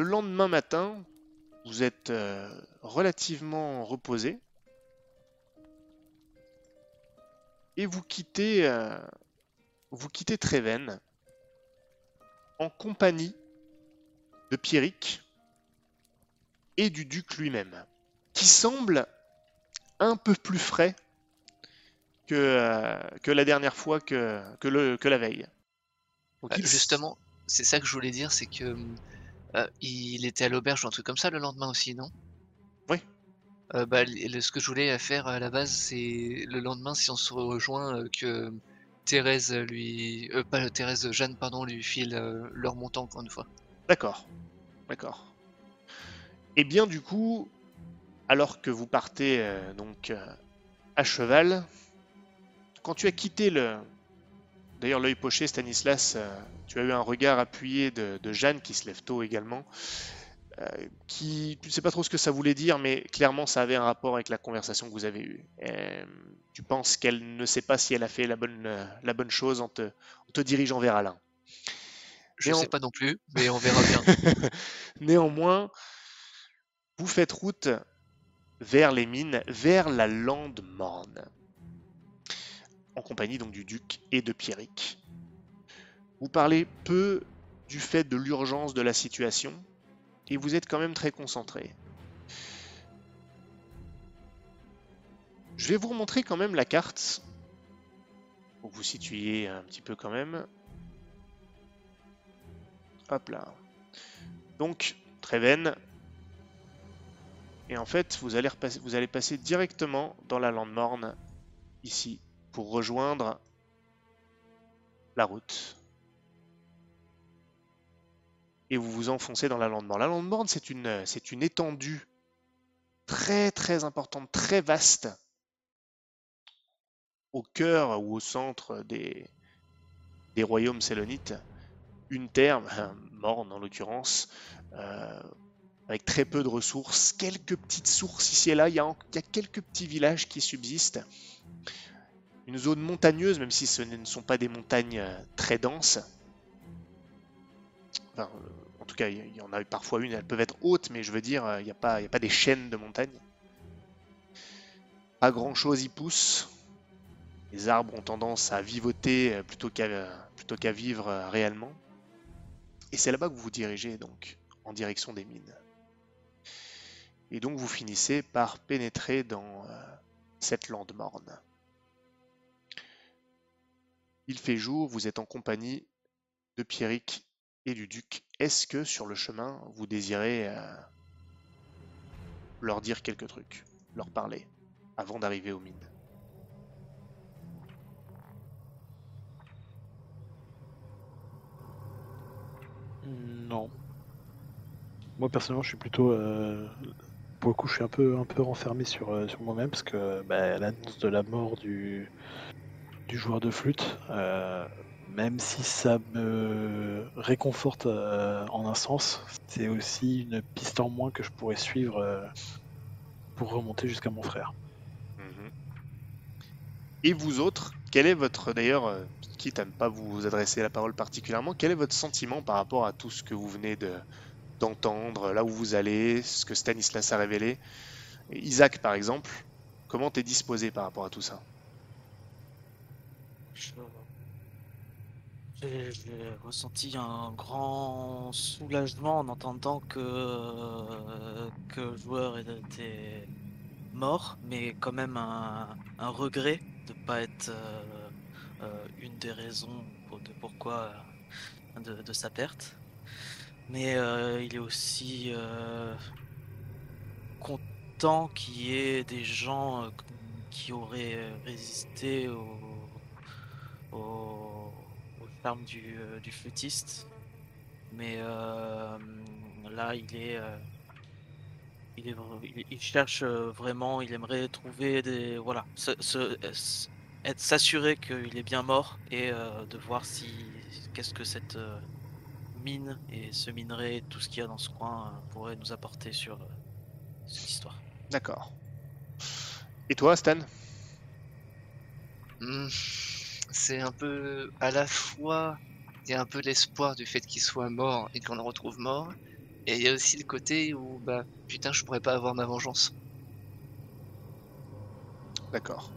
le lendemain matin, vous êtes relativement reposé. Et vous quittez, vous quittez Treven en compagnie de Pierrick et du duc lui-même, qui semble un peu plus frais que, euh, la dernière fois que, la veille. Justement, c'est ça que je voulais dire, c'est que euh, il était à l'auberge ou un truc comme ça le lendemain aussi, non? Oui. Euh, bah, ce que je voulais faire à la base, c'est le lendemain, si on se rejoint, que Thérèse lui, pas Thérèse, Jeanne, pardon, lui file leur montant encore une fois. D'accord, d'accord. Et eh bien du coup, alors que vous partez donc à cheval, quand tu as quitté le, d'ailleurs l'œil poché, Stanislas, tu as eu un regard appuyé de, Jeanne qui se lève tôt également. qui, tu ne sais pas trop ce que ça voulait dire, mais clairement ça avait un rapport avec la conversation que vous avez eue tu penses qu'elle ne sait pas si elle a fait la bonne, euh, la bonne chose en te, te dirigeant vers Alain. Je ne sais pas non plus, mais on verra bien. Néanmoins, vous faites route vers les mines, vers la lande morne, en compagnie donc du duc et de Pierrick. Vous parlez peu du fait de l'urgence de la situation, et vous êtes quand même très concentré. Je vais vous remontrer quand même la carte. Pour vous situiez un petit peu quand même. Hop là. Donc, Treven. Et en fait, vous allez, vous allez passer directement dans la lande morne, ici, pour rejoindre la route. Et vous vous enfoncez dans la lande morne. La lande morne, c'est une, c'est une étendue très très importante, très vaste, au cœur ou au centre des, des royaumes sélonites, une terre, morne en l'occurrence, euh, avec très peu de ressources, quelques petites sources ici et là, il y, a, quelques petits villages qui subsistent, une zone montagneuse, même si ce ne sont pas des montagnes euh, très denses. en tout cas, il y en a parfois une, elles peuvent être hautes, mais je veux dire, il n'y a, pas, des chaînes de montagnes. Pas grand chose y pousse les arbres ont tendance à vivoter euh, plutôt qu'à euh, vivre euh, réellement. Et c'est là-bas que vous vous dirigez donc en direction des mines. Et donc vous finissez par pénétrer dans cette lande morne. Il fait jour, vous êtes en compagnie de Pierrick et du duc. Est-ce que sur le chemin, vous désirez leur dire quelques trucs, leur parler, avant d'arriver aux mines? Non. Moi personnellement, je suis plutôt. Euh, pour le coup, je suis un peu, un peu renfermé sur, euh, sur moi-même parce que bah, l'annonce de la mort du, du joueur de flûte, euh, même si ça me réconforte en un sens, c'est aussi une piste en moins que je pourrais suivre pour remonter jusqu'à mon frère. Mhm. Et vous autres, quel est votre d'ailleurs quitte à ne pas vous adresser la parole particulièrement, quel est votre sentiment par rapport à tout ce que vous venez de, d'entendre, là où vous allez, ce que Stanislas a révélé? Isaac, par exemple, comment t'es disposé par rapport à tout ça? J'ai ressenti un grand soulagement en entendant que, que le joueur était mort, mais quand même un, regret de ne pas être euh, euh, une des raisons de pourquoi euh, de, sa perte. Mais il est aussi content qu'il y ait des gens qui auraient résisté au, au, charme du, du, flûtiste. Mais là, il est, il est, il, cherche vraiment, il aimerait trouver des, voilà, ce, être s'assurer qu'il est bien mort et euh, de voir si qu'est-ce que cette euh, mine et ce minerai, tout ce qu'il y a dans ce coin euh, pourrait nous apporter sur cette histoire. D'accord. Et toi, Stan? Hmm, C'est un peu à la fois il y a un peu l'espoir du fait qu'il soit mort et qu'on le retrouve mort, Et il y a aussi le côté où, bah, putain, je pourrais pas avoir ma vengeance. D'accord.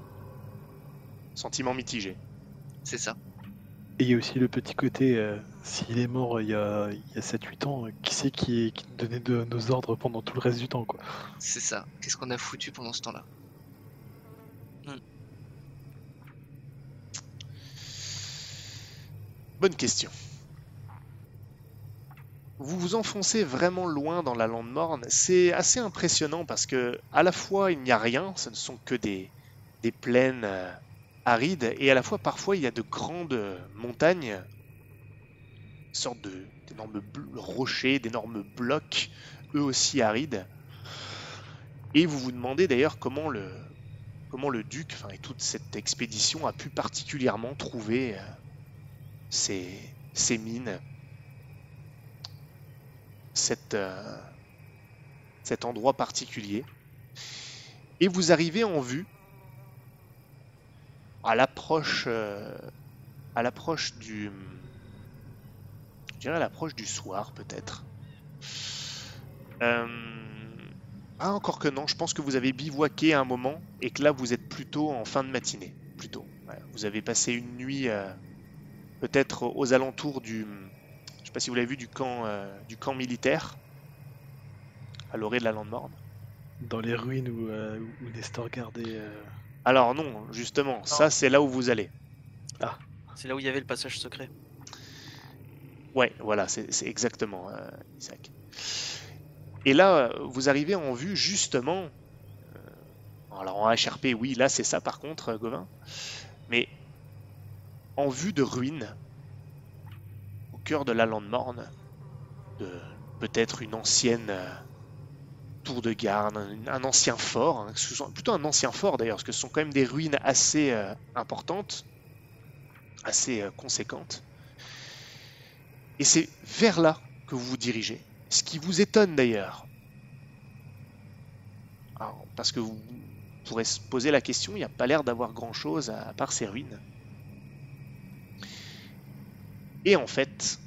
Sentiment mitigé. C'est ça. Et il y a aussi le petit côté, euh, s'il est mort il y a, il y a 7-8 ans, euh, qui c'est qui, qui nous donnait de, nos ordres pendant tout le reste du temps, quoi. C'est ça. Qu'est-ce qu'on a foutu pendant ce temps-là? Bonne question. Vous vous enfoncez vraiment loin dans la lande morne. C'est assez impressionnant parce que à la fois il n'y a rien, ce ne sont que des, des plaines euh, arides, et à la fois parfois il y a de grandes montagnes, sortes d'énormes rochers, d'énormes blocs, eux aussi arides. Et vous vous demandez d'ailleurs comment le comment le duc, enfin, et toute cette expédition a pu particulièrement trouver euh, ces, mines, cette, euh, cet endroit particulier. Et vous arrivez en vue à l'approche euh, à l'approche du dirais l'approche du soir peut-être. Ah encore que non, je pense que vous avez bivouaqué un moment et que là vous êtes plutôt en fin de matinée, plutôt. Vous avez passé une nuit peut-être aux alentours du je sais pas si vous l'avez vu du camp euh, du camp militaire à l'orée de la lande morne. Dans les ruines où, euh, où Nestor gardait. euh, Alors non, justement, ça c'est là où vous allez. C'est là où il y avait le passage secret. Ouais, voilà, c'est exactement, euh, Isaac. Et là, vous arrivez en vue justement. euh, alors en HRP, oui, là c'est ça par contre, Gauvin. Mais en vue de ruines, au cœur de la lande morne, de peut-être une ancienne euh, tour de garde, un, ancien fort, hein, plutôt un ancien fort d'ailleurs, parce que ce sont quand même des ruines assez euh, importantes, assez euh, conséquentes. Et c'est vers là que vous vous dirigez. Ce qui vous étonne d'ailleurs. Parce que vous pourrez se poser la question, il n'y a pas l'air d'avoir grand-chose à part ces ruines. Et en fait,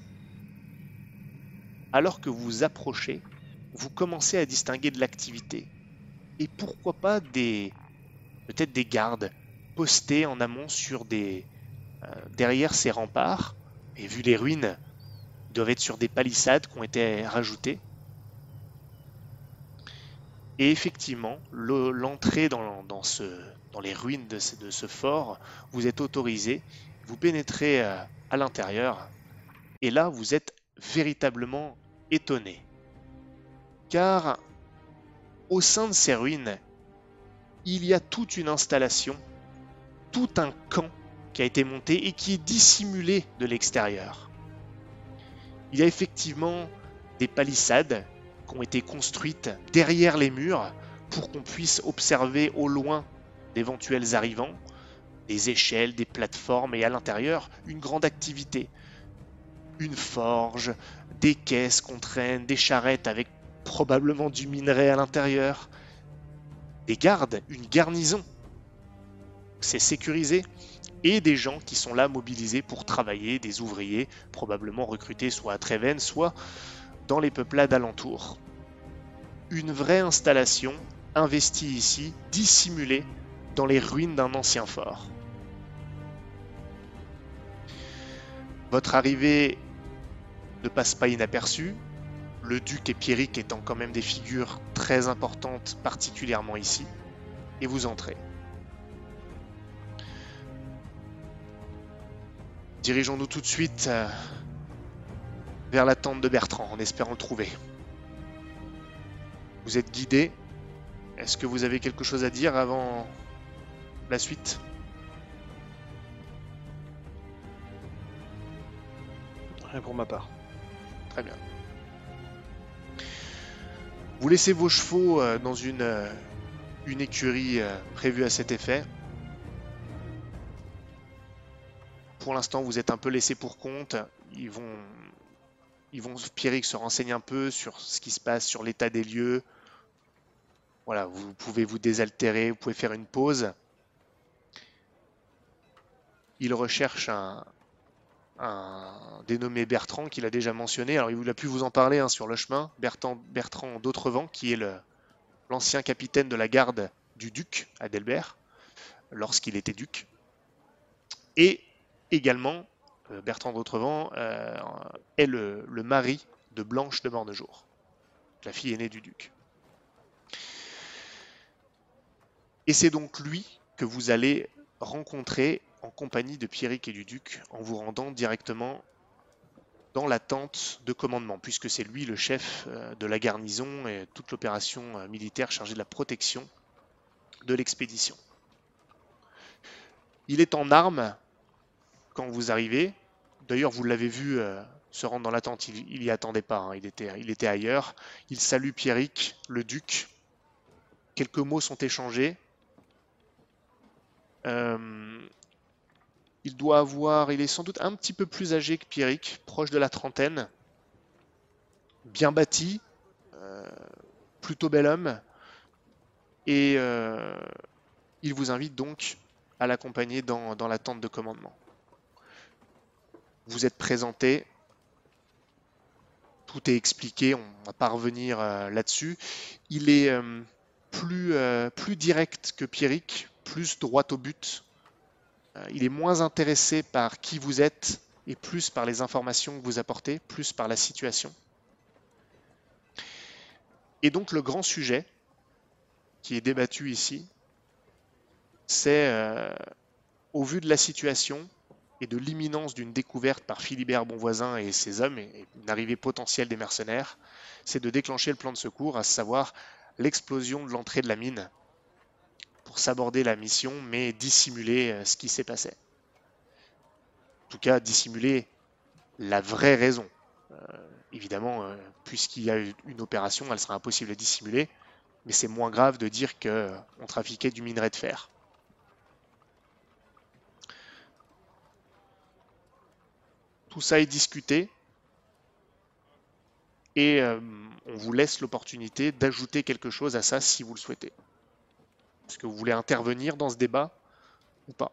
alors que vous approchez, vous commencez à distinguer de l'activité. Et pourquoi pas des peut-être des gardes postés en amont sur des euh, derrière ces remparts. Et vu les ruines, ils doivent être sur des palissades qui ont été rajoutées. Et effectivement, le- l'entrée dans, dans les ruines de ce, fort, vous êtes autorisé. Vous pénétrez euh, à l'intérieur. Et là, vous êtes véritablement étonné. Car au sein de ces ruines, il y a toute une installation, tout un camp qui a été monté et qui est dissimulé de l'extérieur. Il y a effectivement des palissades qui ont été construites derrière les murs pour qu'on puisse observer au loin d'éventuels arrivants, des échelles, des plateformes et à l'intérieur une grande activité. Une forge, des caisses qu'on traîne, des charrettes avec probablement du minerai à l'intérieur, des gardes, une garnison. C'est sécurisé et des gens qui sont là mobilisés pour travailler, des ouvriers probablement recrutés soit à Treven, soit dans les peuplades alentours. Une vraie installation investie ici, dissimulée dans les ruines d'un ancien fort. Votre arrivée ne passe pas inaperçue, le duc et Pierrick étant quand même des figures très importantes, particulièrement ici, et vous entrez. Dirigeons-nous tout de suite euh, vers la tente de Bertrand en espérant le trouver. Vous êtes guidé. Est-ce que vous avez quelque chose à dire avant la suite? Pour ma part. Très bien. Vous laissez vos chevaux euh, dans une, euh, écurie euh, prévue à cet effet. Pour l'instant, vous êtes un peu laissé pour compte. Ils vont, ils vont, Pierrick se renseigne un peu sur ce qui se passe, sur l'état des lieux. Voilà, vous pouvez vous désaltérer, vous pouvez faire une pause. Il recherche un, un dénommé Bertrand qu'il a déjà mentionné. Alors il a pu vous en parler hein, sur le chemin. Bertrand, d'Autrevent, qui est l'ancien capitaine de la garde du duc Adelbert, lorsqu'il était duc. Et également, euh, Bertrand d'Autrevent euh, est le, le, mari de Blanche de Mornejour, la fille aînée du duc. Et c'est donc lui que vous allez rencontrer en compagnie de Pierrick et du duc en vous rendant directement dans la tente de commandement, puisque c'est lui le chef euh, de la garnison et toute l'opération euh, militaire chargée de la protection de l'expédition. Il est en armes quand vous arrivez. D'ailleurs, vous l'avez vu euh, se rendre dans la tente, il n'y attendait pas, hein. il, était, il était ailleurs. Il salue Pierrick, le duc. Quelques mots sont échangés. Il doit avoir, il est sans doute un petit peu plus âgé que Pierrick, proche de la trentaine, bien bâti, euh, plutôt bel homme, et euh, il vous invite donc à l'accompagner dans, la tente de commandement. Vous êtes présenté, tout est expliqué, on va pas revenir euh, là-dessus. Il est plus, plus direct que Pierrick, plus droit au but, il est moins intéressé par qui vous êtes et plus par les informations que vous apportez, plus par la situation. Et donc le grand sujet qui est débattu ici, c'est euh, au vu de la situation et de l'imminence d'une découverte par Philibert Bonvoisin et ses hommes et une arrivée potentielle des mercenaires, c'est de déclencher le plan de secours, à savoir l'explosion de l'entrée de la mine pour s'aborder la mission, mais dissimuler euh, ce qui s'est passé. En tout cas, dissimuler la vraie raison. Euh, évidemment, euh, puisqu'il y a une opération, elle sera impossible à dissimuler, mais c'est moins grave de dire qu'on trafiquait du minerai de fer. Tout ça est discuté et on vous laisse l'opportunité d'ajouter quelque chose à ça si vous le souhaitez. Est-ce que vous voulez intervenir dans ce débat ou pas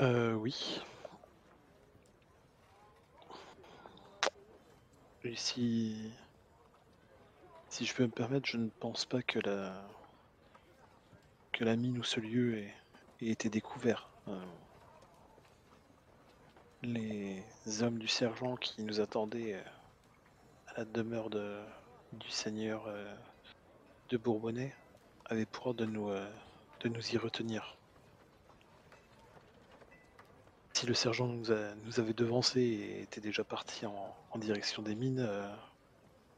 euh, Oui. Et si... si je peux me permettre, je ne pense pas que la, que la mine ou ce lieu ait, été découvert. Euh, les hommes du sergent qui nous attendaient euh, à la demeure de, du seigneur euh, de Bourbonnais avait pour ordre de nous, euh, de nous y retenir. Si le sergent nous, avait devancé et était déjà parti en, direction des mines, euh,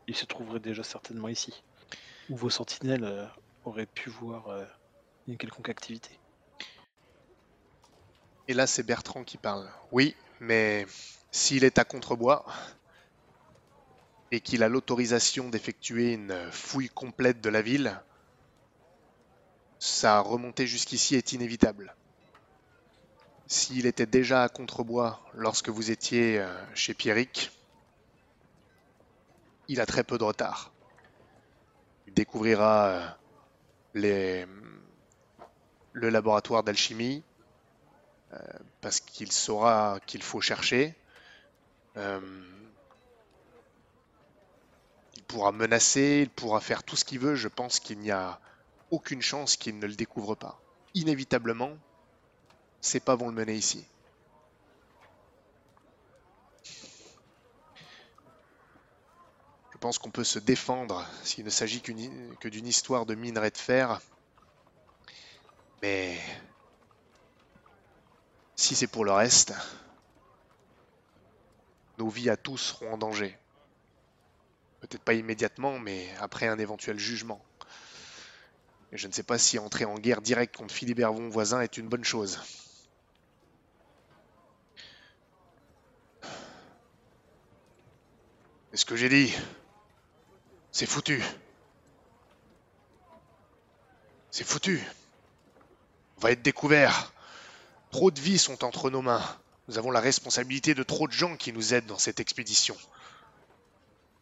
il se trouverait déjà certainement ici. Où vos sentinelles euh, auraient pu voir une quelconque activité. Et là, c'est Bertrand qui parle. Oui, mais s'il est à Contrebois, et qu'il a l'autorisation d'effectuer une fouille complète de la ville, sa remontée jusqu'ici est inévitable. S'il était déjà à Contrebois lorsque vous étiez euh, chez Pierrick, il a très peu de retard. Il découvrira euh, le laboratoire d'alchimie, euh, parce qu'il saura qu'il faut chercher pourra menacer, il pourra faire tout ce qu'il veut. Je pense qu'il n'y a aucune chance qu'il ne le découvre pas. Inévitablement, ses pas vont le mener ici. Je pense qu'on peut se défendre s'il ne s'agit que d'une histoire de minerai de fer. Mais si c'est pour le reste, nos vies à tous seront en danger. Peut-être pas immédiatement, mais après un éventuel jugement. Je ne sais pas si entrer en guerre directe contre Philibert von voisin est une bonne chose. Et ce que j'ai dit, c'est foutu. C'est foutu. On va être découvert. Trop de vies sont entre nos mains. Nous avons la responsabilité de trop de gens qui nous aident dans cette expédition.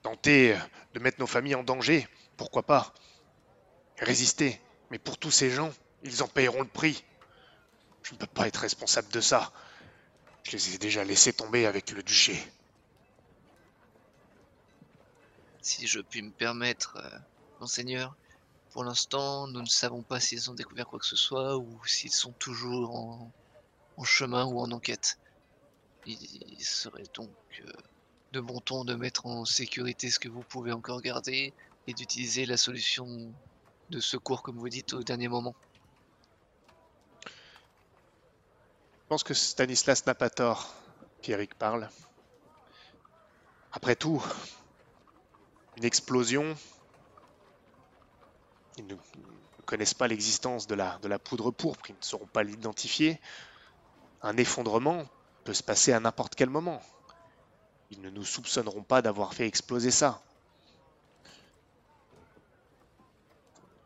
Tenter de mettre nos familles en danger, pourquoi pas Résister, mais pour tous ces gens, ils en payeront le prix. Je ne peux pas être responsable de ça. Je les ai déjà laissés tomber avec le duché. Si je puis me permettre, euh, monseigneur, pour l'instant, nous ne savons pas s'ils ont découvert quoi que ce soit ou s'ils sont toujours en, en chemin ou en enquête. Il serait donc euh, de bon ton de mettre en sécurité ce que vous pouvez encore garder et d'utiliser la solution de secours, comme vous dites, au dernier moment. Je pense que Stanislas n'a pas tort. Pierrick parle. Après tout, une explosion. Ils ne connaissent pas l'existence de la, de la poudre pourpre, ils ne sauront pas l'identifier. Un effondrement peut se passer à n'importe quel moment. Ils ne nous soupçonneront pas d'avoir fait exploser ça.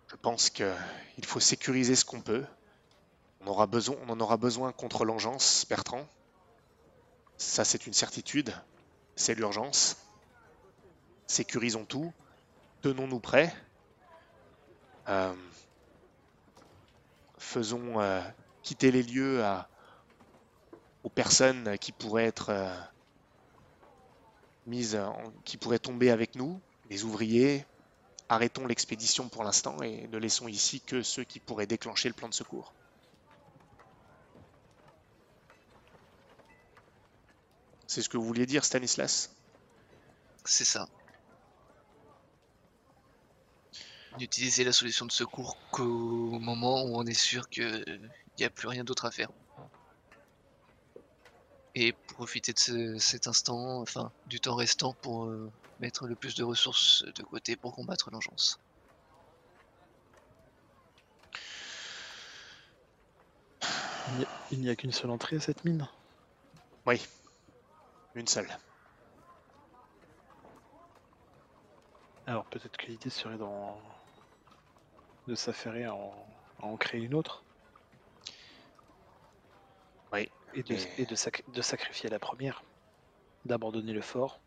Je pense qu'il faut sécuriser ce qu'on peut. On, aura besoin, on en aura besoin contre l'engeance, Bertrand. Ça, c'est une certitude. C'est l'urgence. Sécurisons tout. Tenons-nous prêts. Euh, faisons euh, quitter les lieux aux personnes qui pourraient être euh, mises, en, qui pourraient tomber avec nous, les ouvriers. Arrêtons l'expédition pour l'instant et ne laissons ici que ceux qui pourraient déclencher le plan de secours. C'est ce que vous vouliez dire, Stanislas? C'est ça. D'utiliser la solution de secours qu'au moment où on est sûr qu'il n'y a plus rien d'autre à faire. Et profiter de ce- cet instant, enfin du temps restant pour euh, mettre le plus de ressources de côté pour combattre l'engeance. Il n'y a- qu'une seule entrée à cette mine? Oui, une seule. Alors peut-être que l'idée serait d'en... de s'affairer à en... à en créer une autre Oui, Et de, mais- et de, sac- de sacrifier la première D'abandonner le fort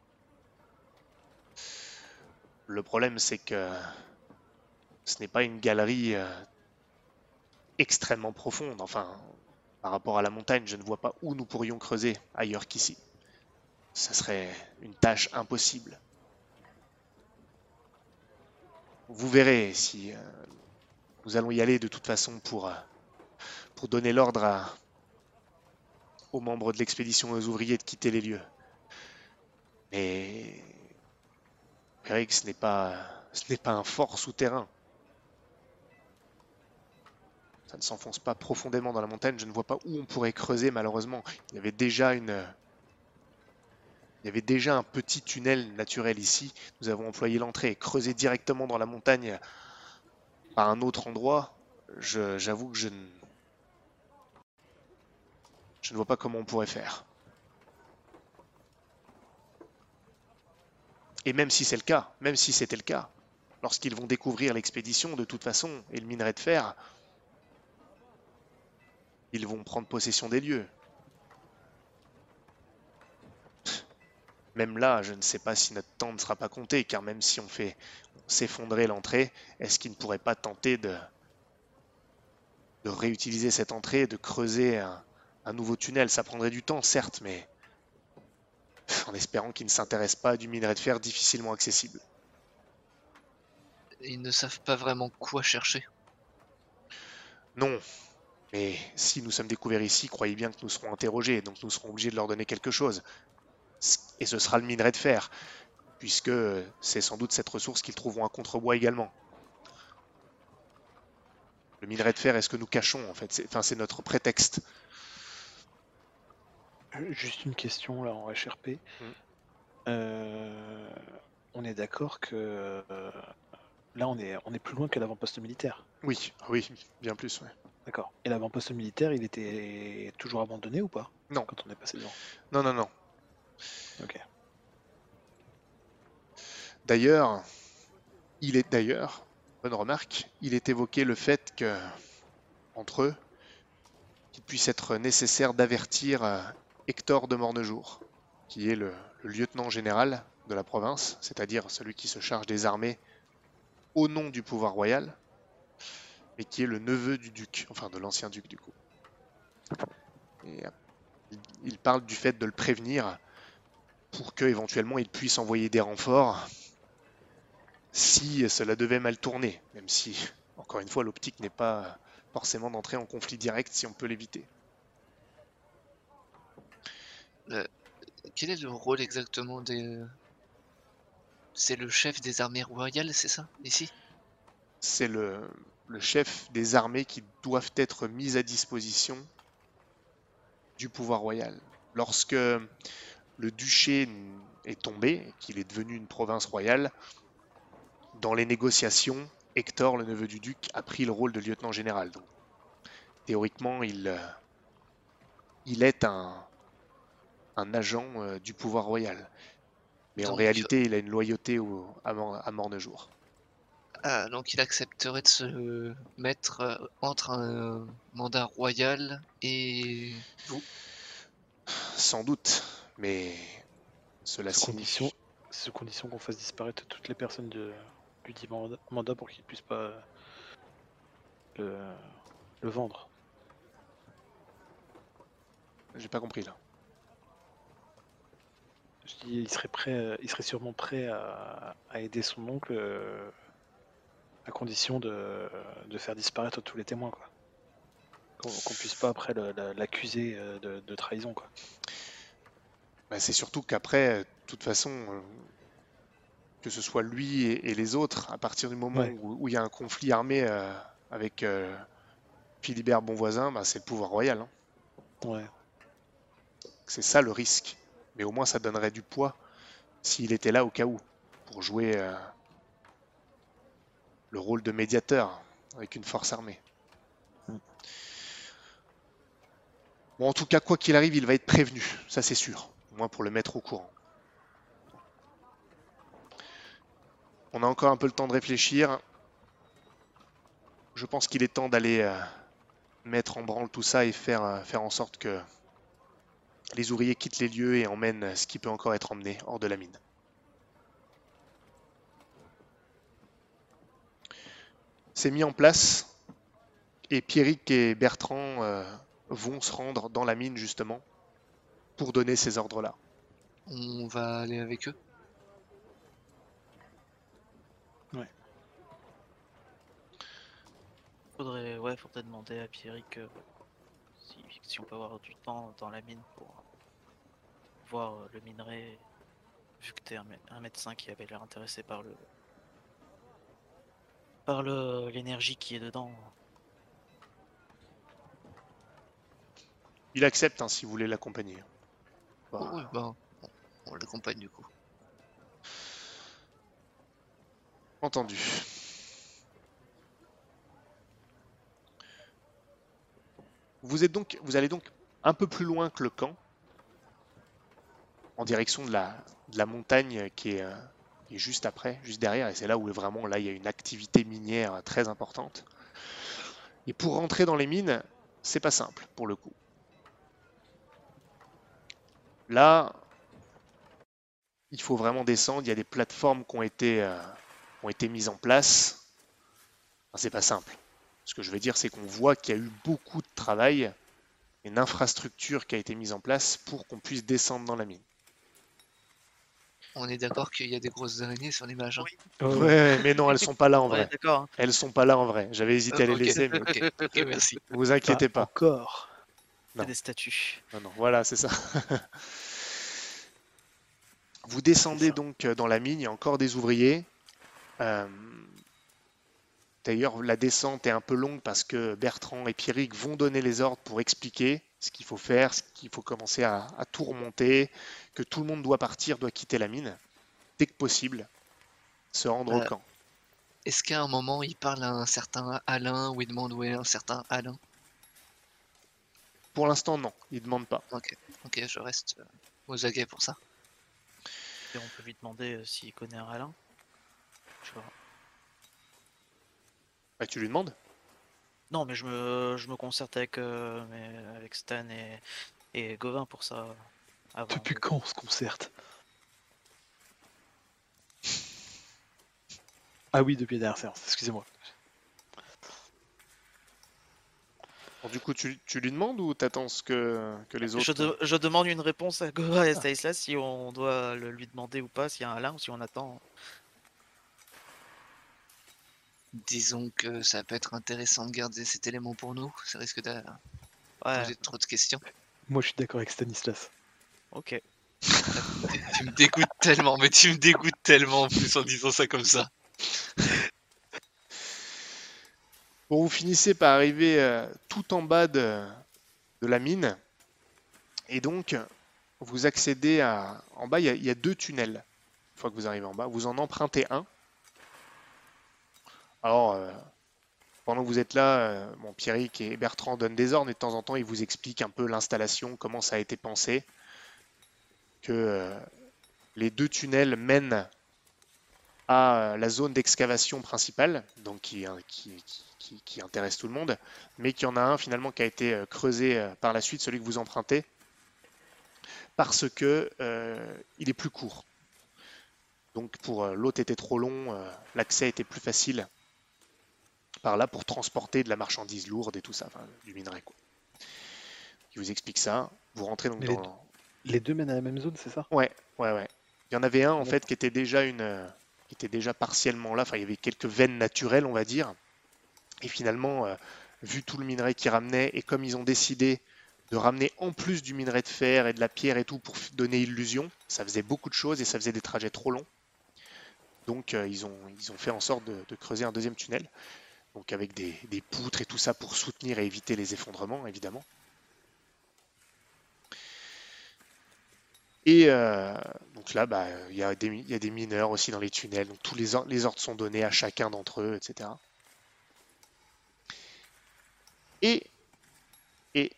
Le problème, c'est que ce n'est pas une galerie euh, extrêmement profonde. Enfin, par rapport à la montagne, je ne vois pas où nous pourrions creuser ailleurs qu'ici. Ça serait une tâche impossible. Vous verrez si euh, nous allons y aller de toute façon pour, euh, pour donner l'ordre à- aux membres de l'expédition et aux ouvriers de quitter les lieux. Mais que ce n'est pas, ce n'est pas un fort souterrain. Ça ne s'enfonce pas profondément dans la montagne. Je ne vois pas où on pourrait creuser, malheureusement. Il y avait déjà une. Il y avait déjà un petit tunnel naturel ici. Nous avons employé l'entrée. Creuser directement dans la montagne à un autre endroit, j'avoue que je ne. Je ne vois pas comment on pourrait faire. Et même si c'est le cas, même si c'était le cas, lorsqu'ils vont découvrir l'expédition, de toute façon, et le minerai de fer, ils vont prendre possession des lieux. Même là, je ne sais pas si notre temps ne sera pas compté, car même si on fait s'effondrer l'entrée, est-ce qu'ils ne pourraient pas tenter de, réutiliser cette entrée, de creuser un, un nouveau tunnel Ça prendrait du temps, certes, mais en espérant qu'ils ne s'intéressent pas à du minerai de fer difficilement accessible. Ils ne savent pas vraiment quoi chercher. Non. Mais si nous sommes découverts ici, croyez bien que nous serons interrogés, donc nous serons obligés de leur donner quelque chose. Et ce sera le minerai de fer, puisque c'est sans doute cette ressource qu'ils trouveront à contrebois également. Le minerai de fer est ce que nous cachons, en fait. C'est, enfin, c'est notre prétexte. Juste une question là en HRP. Mm. Euh, on est d'accord que euh, là on est, on est plus loin que l'avant-poste militaire. Oui, oui, bien plus, ouais. D'accord. Et l'avant-poste militaire, il était toujours abandonné ou pas? Non. Quand on est passé devant. Non, non, non. Ok. D'ailleurs, il est d'ailleurs, bonne remarque, il est évoqué le fait que, entre eux, qu'il puisse être nécessaire d'avertir euh, Hector de Mornejour, qui est le, lieutenant général de la province, c'est-à-dire celui qui se charge des armées au nom du pouvoir royal, mais qui est le neveu du duc, enfin de l'ancien duc du coup. Euh, il, il parle du fait de le prévenir pour que éventuellement il puisse envoyer des renforts si cela devait mal tourner, même si, encore une fois, l'optique n'est pas forcément d'entrer en conflit direct si on peut l'éviter. Quel est le rôle exactement des. C'est le chef des armées royales, c'est ça, ici? C'est le, le chef des armées qui doivent être mises à disposition du pouvoir royal. Lorsque le duché est tombé, qu'il est devenu une province royale, dans les négociations, Hector, le neveu du duc, a pris le rôle de lieutenant général. Théoriquement, il, euh, il est un, un agent euh, du pouvoir royal. Mais en réalité, il a une loyauté au, à, à Mornejour. Ah, donc il accepterait de se mettre euh, entre un mandat royal et vous Sans doute, mais cela Sous signifie... condition, sous condition qu'on fasse disparaître toutes les personnes de, du dit mandat, pour qu'ils puissent pas euh, le, le vendre. J'ai pas compris là. Il serait prêt, euh, il serait sûrement prêt à, à aider son oncle euh, à condition de, de faire disparaître tous les témoins, quoi. Qu'on qu'on puisse pas après l'accuser euh, de, de trahison, quoi. Bah, c'est surtout qu'après, de toute façon, euh, que ce soit lui et, et les autres, à partir du moment Ouais. où, il y a un conflit armé euh, avec Philibert Bonvoisin, bah, c'est le pouvoir royal. hein. Ouais. C'est ça le risque. Mais au moins, ça donnerait du poids s'il était là au cas où, pour jouer euh, le rôle de médiateur avec une force armée. Mm. Bon, en tout cas, quoi qu'il arrive, il va être prévenu, ça c'est sûr, au moins pour le mettre au courant. On a encore un peu le temps de réfléchir. Je pense qu'il est temps d'aller euh, mettre en branle tout ça et faire, euh, faire en sorte que les ouvriers quittent les lieux et emmènent ce qui peut encore être emmené hors de la mine. C'est mis en place et Pierrick et Bertrand euh, vont se rendre dans la mine justement pour donner ces ordres-là. On va aller avec eux? Faudrait, ouais, faudrait demander à Pierrick euh, si, si on peut avoir du temps dans la mine pour voir euh, le minerai, vu que t'es un, un médecin qui avait l'air intéressé par le par le l'énergie qui est dedans. Il accepte hein, si vous voulez l'accompagner. Oh, Bah, ouais, on, on l'accompagne du coup. Entendu. Vous, allez donc un peu plus loin que le camp, en direction de la, montagne qui est, euh, qui est juste après, juste derrière, et c'est là où vraiment là il y a une activité minière très importante. Et pour rentrer dans les mines, c'est pas simple pour le coup. Là, il faut vraiment descendre. Il y a des plateformes qui ont été, euh, mises en place. Enfin, c'est pas simple. Ce que je veux dire, c'est qu'on voit qu'il y a eu beaucoup de travail, une infrastructure qui a été mise en place pour qu'on puisse descendre dans la mine. On est d'accord qu'il y a des grosses araignées sur l'image. hein Ouais, ouais. Ouais, mais non, elles sont pas là en Ouais, vrai. d'accord. hein. Elles sont pas là en vrai. J'avais hésité à les laisser, mais ok, ok, merci. vous inquiétez pas. Encore. Non. C'est des statues. Non, non, voilà, c'est ça. Vous descendez ça. donc euh, dans la mine, il y a encore des ouvriers. Euh, D'ailleurs, la descente est un peu longue parce que Bertrand et Pierrick vont donner les ordres pour expliquer ce qu'il faut faire, ce qu'il faut commencer à, à tout remonter, que tout le monde doit partir, doit quitter la mine, dès que possible, se rendre au Euh, camp. Est-ce qu'à un moment il parle à un certain Alain ou il demande où est un certain Alain? Pour l'instant, non, il ne demande pas. Ok, ok, je reste euh, aux aguets pour ça. Et on peut lui demander euh, s'il connaît un Alain? Je Bah, tu lui demandes Non, mais je me, je me concerte avec, euh, mais avec Stan et, et Gauvin pour ça. avant Depuis de- quand on se concerte? Ah oui, depuis la dernière séance, excusez-moi. Bon, du coup, tu, tu lui demandes ou t'attends ce que, que les autres. Je, de- je demande une réponse à Gora et à Stanislas si on doit le lui demander ou pas, s'il y a un là ou si on attend. Disons que ça peut être intéressant de garder cet élément pour nous. Ça risque de Ouais, poser trop de questions. Moi, je suis d'accord avec Stanislas. ok. Tu, me dégoûtes tellement, mais tu me dégoûtes tellement en plus en disant ça comme ça. Bon, vous finissez par arriver euh, tout en bas de, de la mine. Et donc, vous accédez à. En bas, il y, a- il y a deux tunnels. Une fois que vous arrivez en bas, vous en empruntez un. Alors, euh, pendant que vous êtes là, euh, Pierrick et Bertrand donnent des ordres et de temps en temps, ils vous expliquent un peu l'installation, comment ça a été pensé. Que euh, les deux tunnels mènent à euh, la zone d'excavation principale, donc qui, hein, qui, qui- qui- intéresse tout le monde, mais qu'il y en a un finalement qui a été creusé par la suite, celui que vous empruntez, parce que il est plus court. Donc pour l'autre était trop long, l'accès était plus facile par là pour transporter de la marchandise lourde et tout ça, enfin, du minerai quoi. Il vous explique ça. Vous rentrez donc les dans, Les deux mènent à la même zone, c'est ça? Ouais, ouais, ouais. Il y en avait un en fait qui était déjà une, euh, qui était déjà partiellement là. Enfin, il y avait quelques veines naturelles, on va dire. Et finalement, euh, vu tout le minerai qu'ils ramenaient, et comme ils ont décidé de ramener en plus du minerai de fer et de la pierre et tout pour donner illusion, ça faisait beaucoup de choses et ça faisait des trajets trop longs. Donc, euh, ils ont, ils ont fait en sorte de, de creuser un deuxième tunnel. Donc, avec des, poutres et tout ça pour soutenir et éviter les effondrements, évidemment. Et euh, donc là, bah, il y, a des mineurs aussi dans les tunnels, donc tous les, or- les ordres sont donnés à chacun d'entre eux, etc. Et, et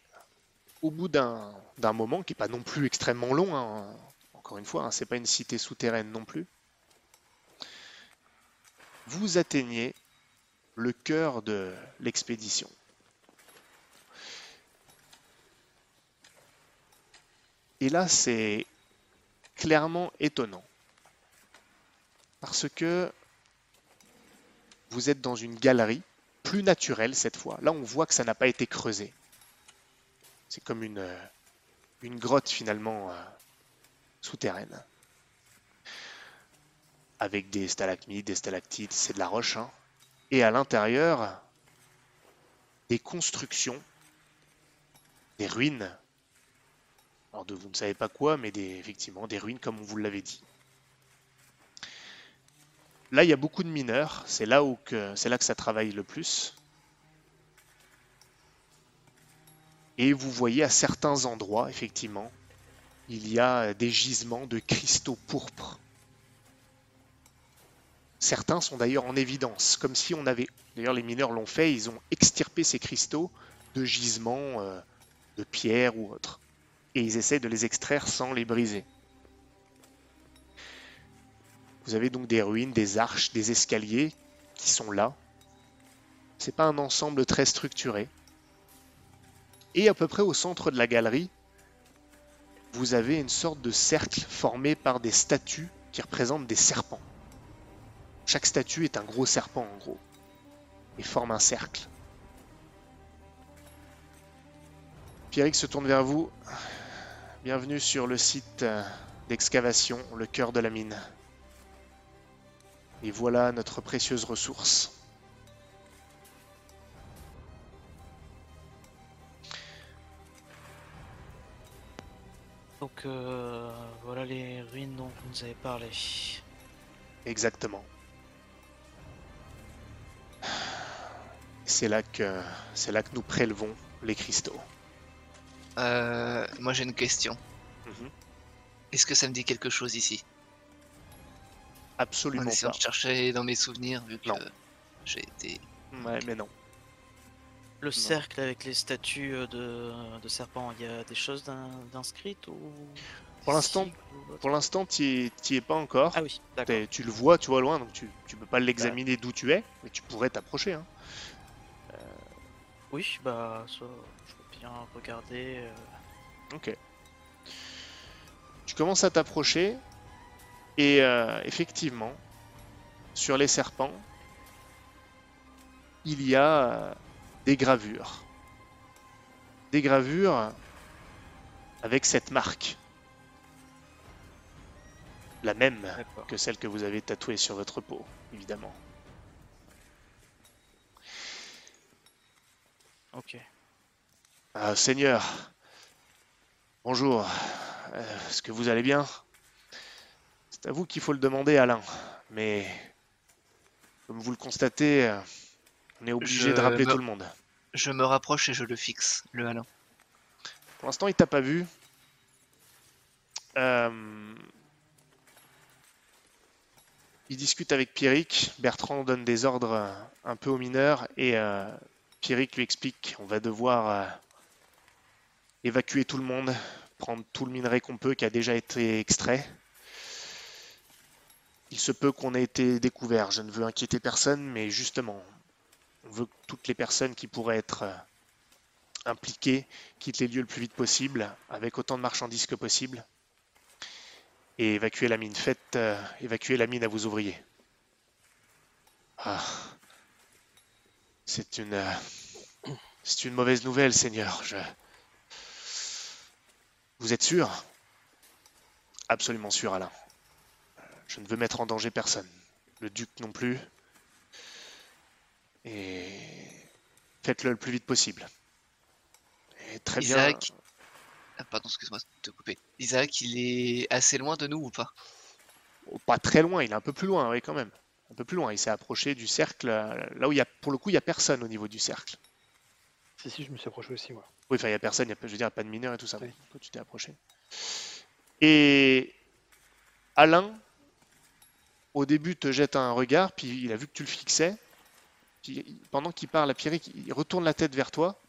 au bout d'un d'un moment, qui n'est pas non plus extrêmement long, hein, encore une fois, hein, c'est pas une cité souterraine non plus, vous atteignez le cœur de l'expédition. Et là, c'est clairement étonnant. Parce que vous êtes dans une galerie plus naturelle cette fois. Là, on voit que ça n'a pas été creusé. C'est comme une, grotte finalement euh, souterraine. Avec des stalagmites, des stalactites, c'est de la roche. hein. Et à l'intérieur, des constructions, des ruines alors de vous ne savez pas quoi, mais des, effectivement des ruines comme on vous l'avait dit. Là, il y a beaucoup de mineurs, c'est là c'est là que ça travaille le plus. Et vous voyez à certains endroits, effectivement, il y a des gisements de cristaux pourpres. Certains sont d'ailleurs en évidence, comme si on avait, d'ailleurs les mineurs l'ont fait, ils ont extirpé ces cristaux de gisements euh, de pierre ou autres et ils essaient de les extraire sans les briser. Vous avez donc des ruines, des arches, des escaliers qui sont là. C'est pas un ensemble très structuré. Et à peu près au centre de la galerie, vous avez une sorte de cercle formé par des statues qui représentent des serpents. Chaque statue est un gros serpent en gros et forme un cercle. Pierrick se tourne vers vous. Bienvenue sur le site euh, d'excavation, le cœur de la mine. Et voilà notre précieuse ressource. Donc euh, voilà les ruines dont vous nous avez parlé. Exactement. C'est là que c'est là que nous prélevons les cristaux. Euh, moi j'ai une question. Mhm. Est-ce que ça me dit quelque chose ici? En Absolument essayant pas. de chercher dans mes souvenirs, vu que j'ai été. Ouais, mais non. Le cercle avec les statues euh, de, de serpents, il y a des choses d'in- d'inscrites ou Pour l'instant- Pour l'instant, tu n'y es pas encore. Ah oui, d'accord. Tu le vois, tu vois loin, donc tu ne peux pas l'examiner d'où tu es, mais tu pourrais t'approcher. hein. Oui, bah ça, je peux bien regarder. euh, Ok. Tu commences à t'approcher et euh, effectivement, sur les serpents, il y a euh, des gravures. des gravures avec cette marque. La même que celle que vous avez tatouée sur votre peau, évidemment. Ok. Ah, Seigneur, bonjour. Euh, Est-ce que vous allez bien? C'est à vous qu'il faut le demander, Alain. Mais comme vous le constatez, euh, on est obligé Je de rappeler me- tout le monde. Je me rapproche et je le fixe, le Alain. Pour l'instant, il t'a pas vu. Euh, Il discute avec Pierrick. Bertrand donne des ordres euh, un peu aux mineurs et euh, Pierrick lui explique qu'on va devoir euh, évacuer tout le monde, prendre tout le minerai qu'on peut qui a déjà été extrait. Il se peut qu'on ait été découvert. Je ne veux inquiéter personne, mais justement, on veut que toutes les personnes qui pourraient être euh, impliquées quittent les lieux le plus vite possible, avec autant de marchandises que possible, et évacuer la mine. Faites euh, évacuer la mine à vos ouvriers. Ah. C'est une, euh, c'est une mauvaise nouvelle, Seigneur. Je... Vous êtes sûr? Absolument sûr, Alain. Je ne veux mettre en danger personne. Le duc non plus. Et faites-le le plus vite possible. Et très bien. Isaac, Ah, pardon, excuse-moi de te couper. Isaac, il est assez loin de nous ou pas? Pas très loin, il est un peu plus loin, oui, quand même. Un peu plus loin, il s'est approché du cercle, euh, là où il y a, pour le coup, il n'y a personne au niveau du cercle. Si, si, je me suis approché aussi, moi. Oui, enfin, il n'y a personne, il y a, je veux dire, pas de mineurs et tout ça. Oui. Toi, tu t'es approché. Et Alain, au début, te jette un regard, puis il a vu que tu le fixais. Puis pendant qu'il parle à Pierrick, il retourne la tête vers toi.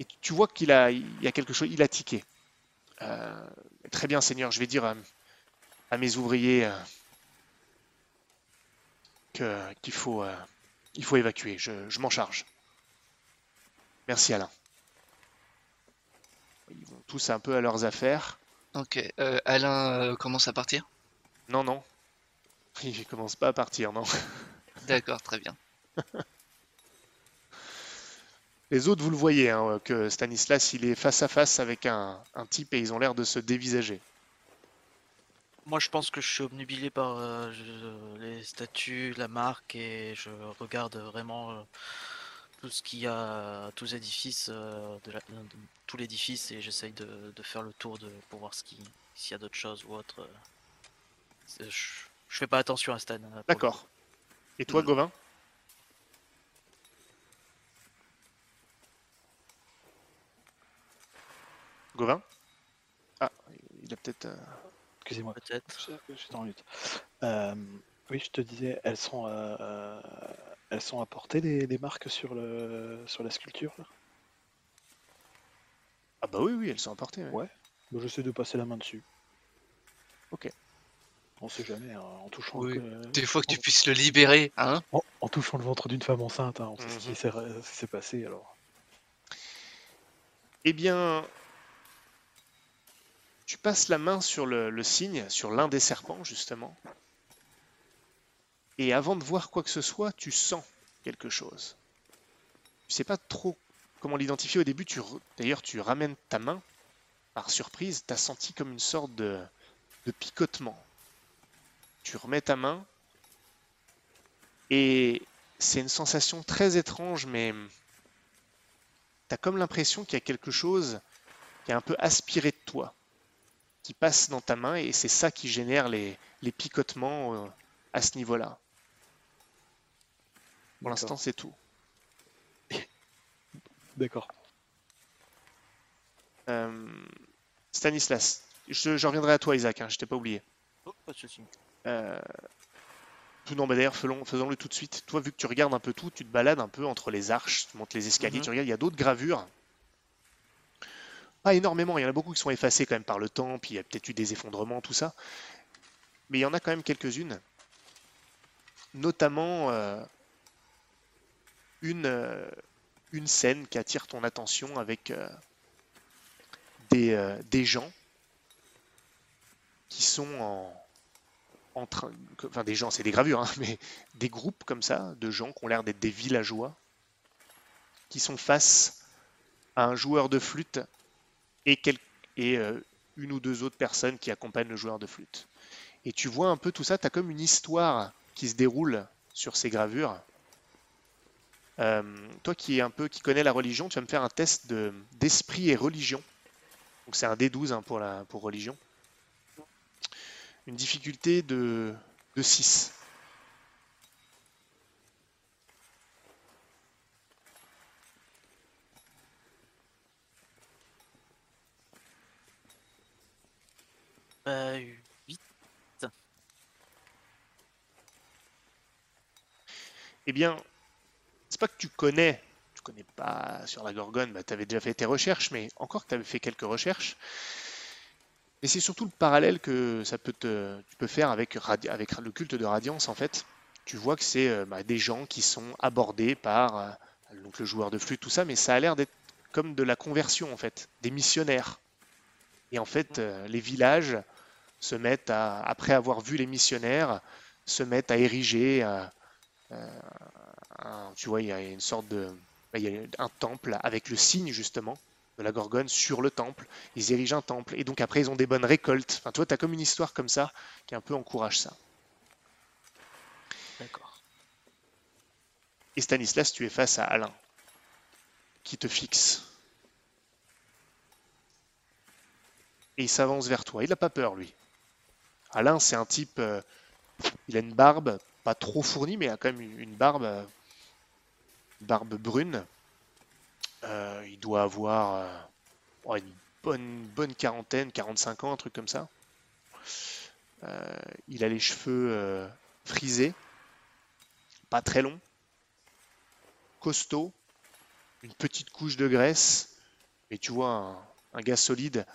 Et tu vois qu'il a, il y a quelque chose, il a tiqué. Euh, très bien, Seigneur, je vais dire à, à mes ouvriers euh, qu'il faut, euh, il faut évacuer. Je, je m'en charge. Merci, Alain. Ils vont tous un peu à leurs affaires. Ok, euh, Alain euh, commence à partir? Non, non. Il commence pas à partir, non. D'accord, très bien. Les autres, vous le voyez, hein, que Stanislas, il est face à face avec un, un type et ils ont l'air de se dévisager. Moi, je pense que je suis obnubilé par euh, je- les statues, la marque, et je regarde vraiment euh, tout ce qu'il y a, tous les édifices, euh, de la- de- tout l'édifice, et j'essaye de, de faire le tour de, pour voir ce qui, s'il y a d'autres choses ou autre. euh. Je, je fais pas attention à Stan. euh, D'accord. Et toi, Mm. Gauvin? Gauvin? Ah, il a peut-être... euh, Excusez-moi, Peut-être. je- j'étais en lutte. Euh, oui, je te disais, elles sont, euh, euh, elles sont apportées les, les marques sur, le, sur la sculpture là? Ah bah oui, oui, elles sont emportées. ouais. Ouais. Moi, j'essaie de passer la main dessus. Ok. On sait jamais, hein, en touchant Oui, le, Des fois que tu puisses le libérer, hein en, en touchant le ventre d'une femme enceinte, hein, on sait ce qui Mhm. s'est ce qui s'est passé alors. Eh bien, tu passes la main sur le, le signe, sur l'un des serpents, justement. Et avant de voir quoi que ce soit, tu sens quelque chose. Tu sais pas trop comment l'identifier au début. Tu D'ailleurs, tu ramènes ta main. Par surprise, tu as senti comme une sorte de, picotement. Tu remets ta main. Et c'est une sensation très étrange, mais T'as comme l'impression qu'il y a quelque chose qui est un peu aspiré de toi, qui passe dans ta main, et c'est ça qui génère les, les picotements euh, à ce niveau-là. Pour l'instant, c'est tout. D'accord. Euh, Stanislas, je, je reviendrai à toi, Isaac, hein, je t'ai pas oublié. Oh, pas de souci. Euh, tout- non, mais d'ailleurs, faisons- faisons-le tout de suite. Toi, vu que tu regardes un peu tout, tu te balades un peu entre les arches, tu montes les escaliers, Mhm. tu regardes, il y a d'autres gravures. Pas énormément, il y en a beaucoup qui sont effacées quand même par le temps, puis il y a peut-être eu des effondrements, tout ça. Mais il y en a quand même quelques-unes. Notamment euh, une, euh, une scène qui attire ton attention avec euh, des, des gens qui sont en, en train, enfin des gens, c'est des gravures, hein, mais des groupes comme ça, de gens qui ont l'air d'être des villageois, qui sont face à un joueur de flûte et, euh, une ou deux autres personnes qui accompagnent le joueur de flûte. Et tu vois un peu tout ça, tu as comme une histoire qui se déroule sur ces gravures. Euh, toi qui est un peu qui connais la religion, tu vas me faire un test de- d'esprit et religion. Donc c'est un D12 hein, pour, la, pour religion. Une difficulté de, de 6. Bah, 8. Eh bien, c'est pas que tu connais, tu connais pas sur la Gorgone, bah, tu avais déjà fait tes recherches, mais encore que tu avais fait quelques recherches. Mais c'est surtout le parallèle que ça peut te, tu peux faire avec, le culte de Radiance en fait. Tu vois que c'est euh, bah, des gens qui sont abordés par euh, le joueur de flûte, tout ça, mais ça a l'air d'être comme de la conversion en fait, des missionnaires. Et en fait, euh, les villages se mettent à, après avoir vu les missionnaires, se mettent à ériger euh, euh, un- tu vois, il y a une sorte de. Il y a un temple avec le signe justement de la Gorgone sur le temple. Ils érigent un temple et donc après ils ont des bonnes récoltes. Enfin, tu vois, tu as comme une histoire comme ça qui un peu encourage ça. D'accord. Et Stanislas, tu es face à Alain qui te fixe. Et il s'avance vers toi. Il n'a pas peur, lui. Alain, c'est un type. euh, il a une barbe, pas trop fournie, mais il a quand même une barbe, euh, barbe brune. Euh, il doit avoir une bonne, bonne quarantaine, 45 ans, un truc comme ça. Il a les cheveux frisés, pas très longs, costaud, une petite couche de graisse, et tu vois un gars solide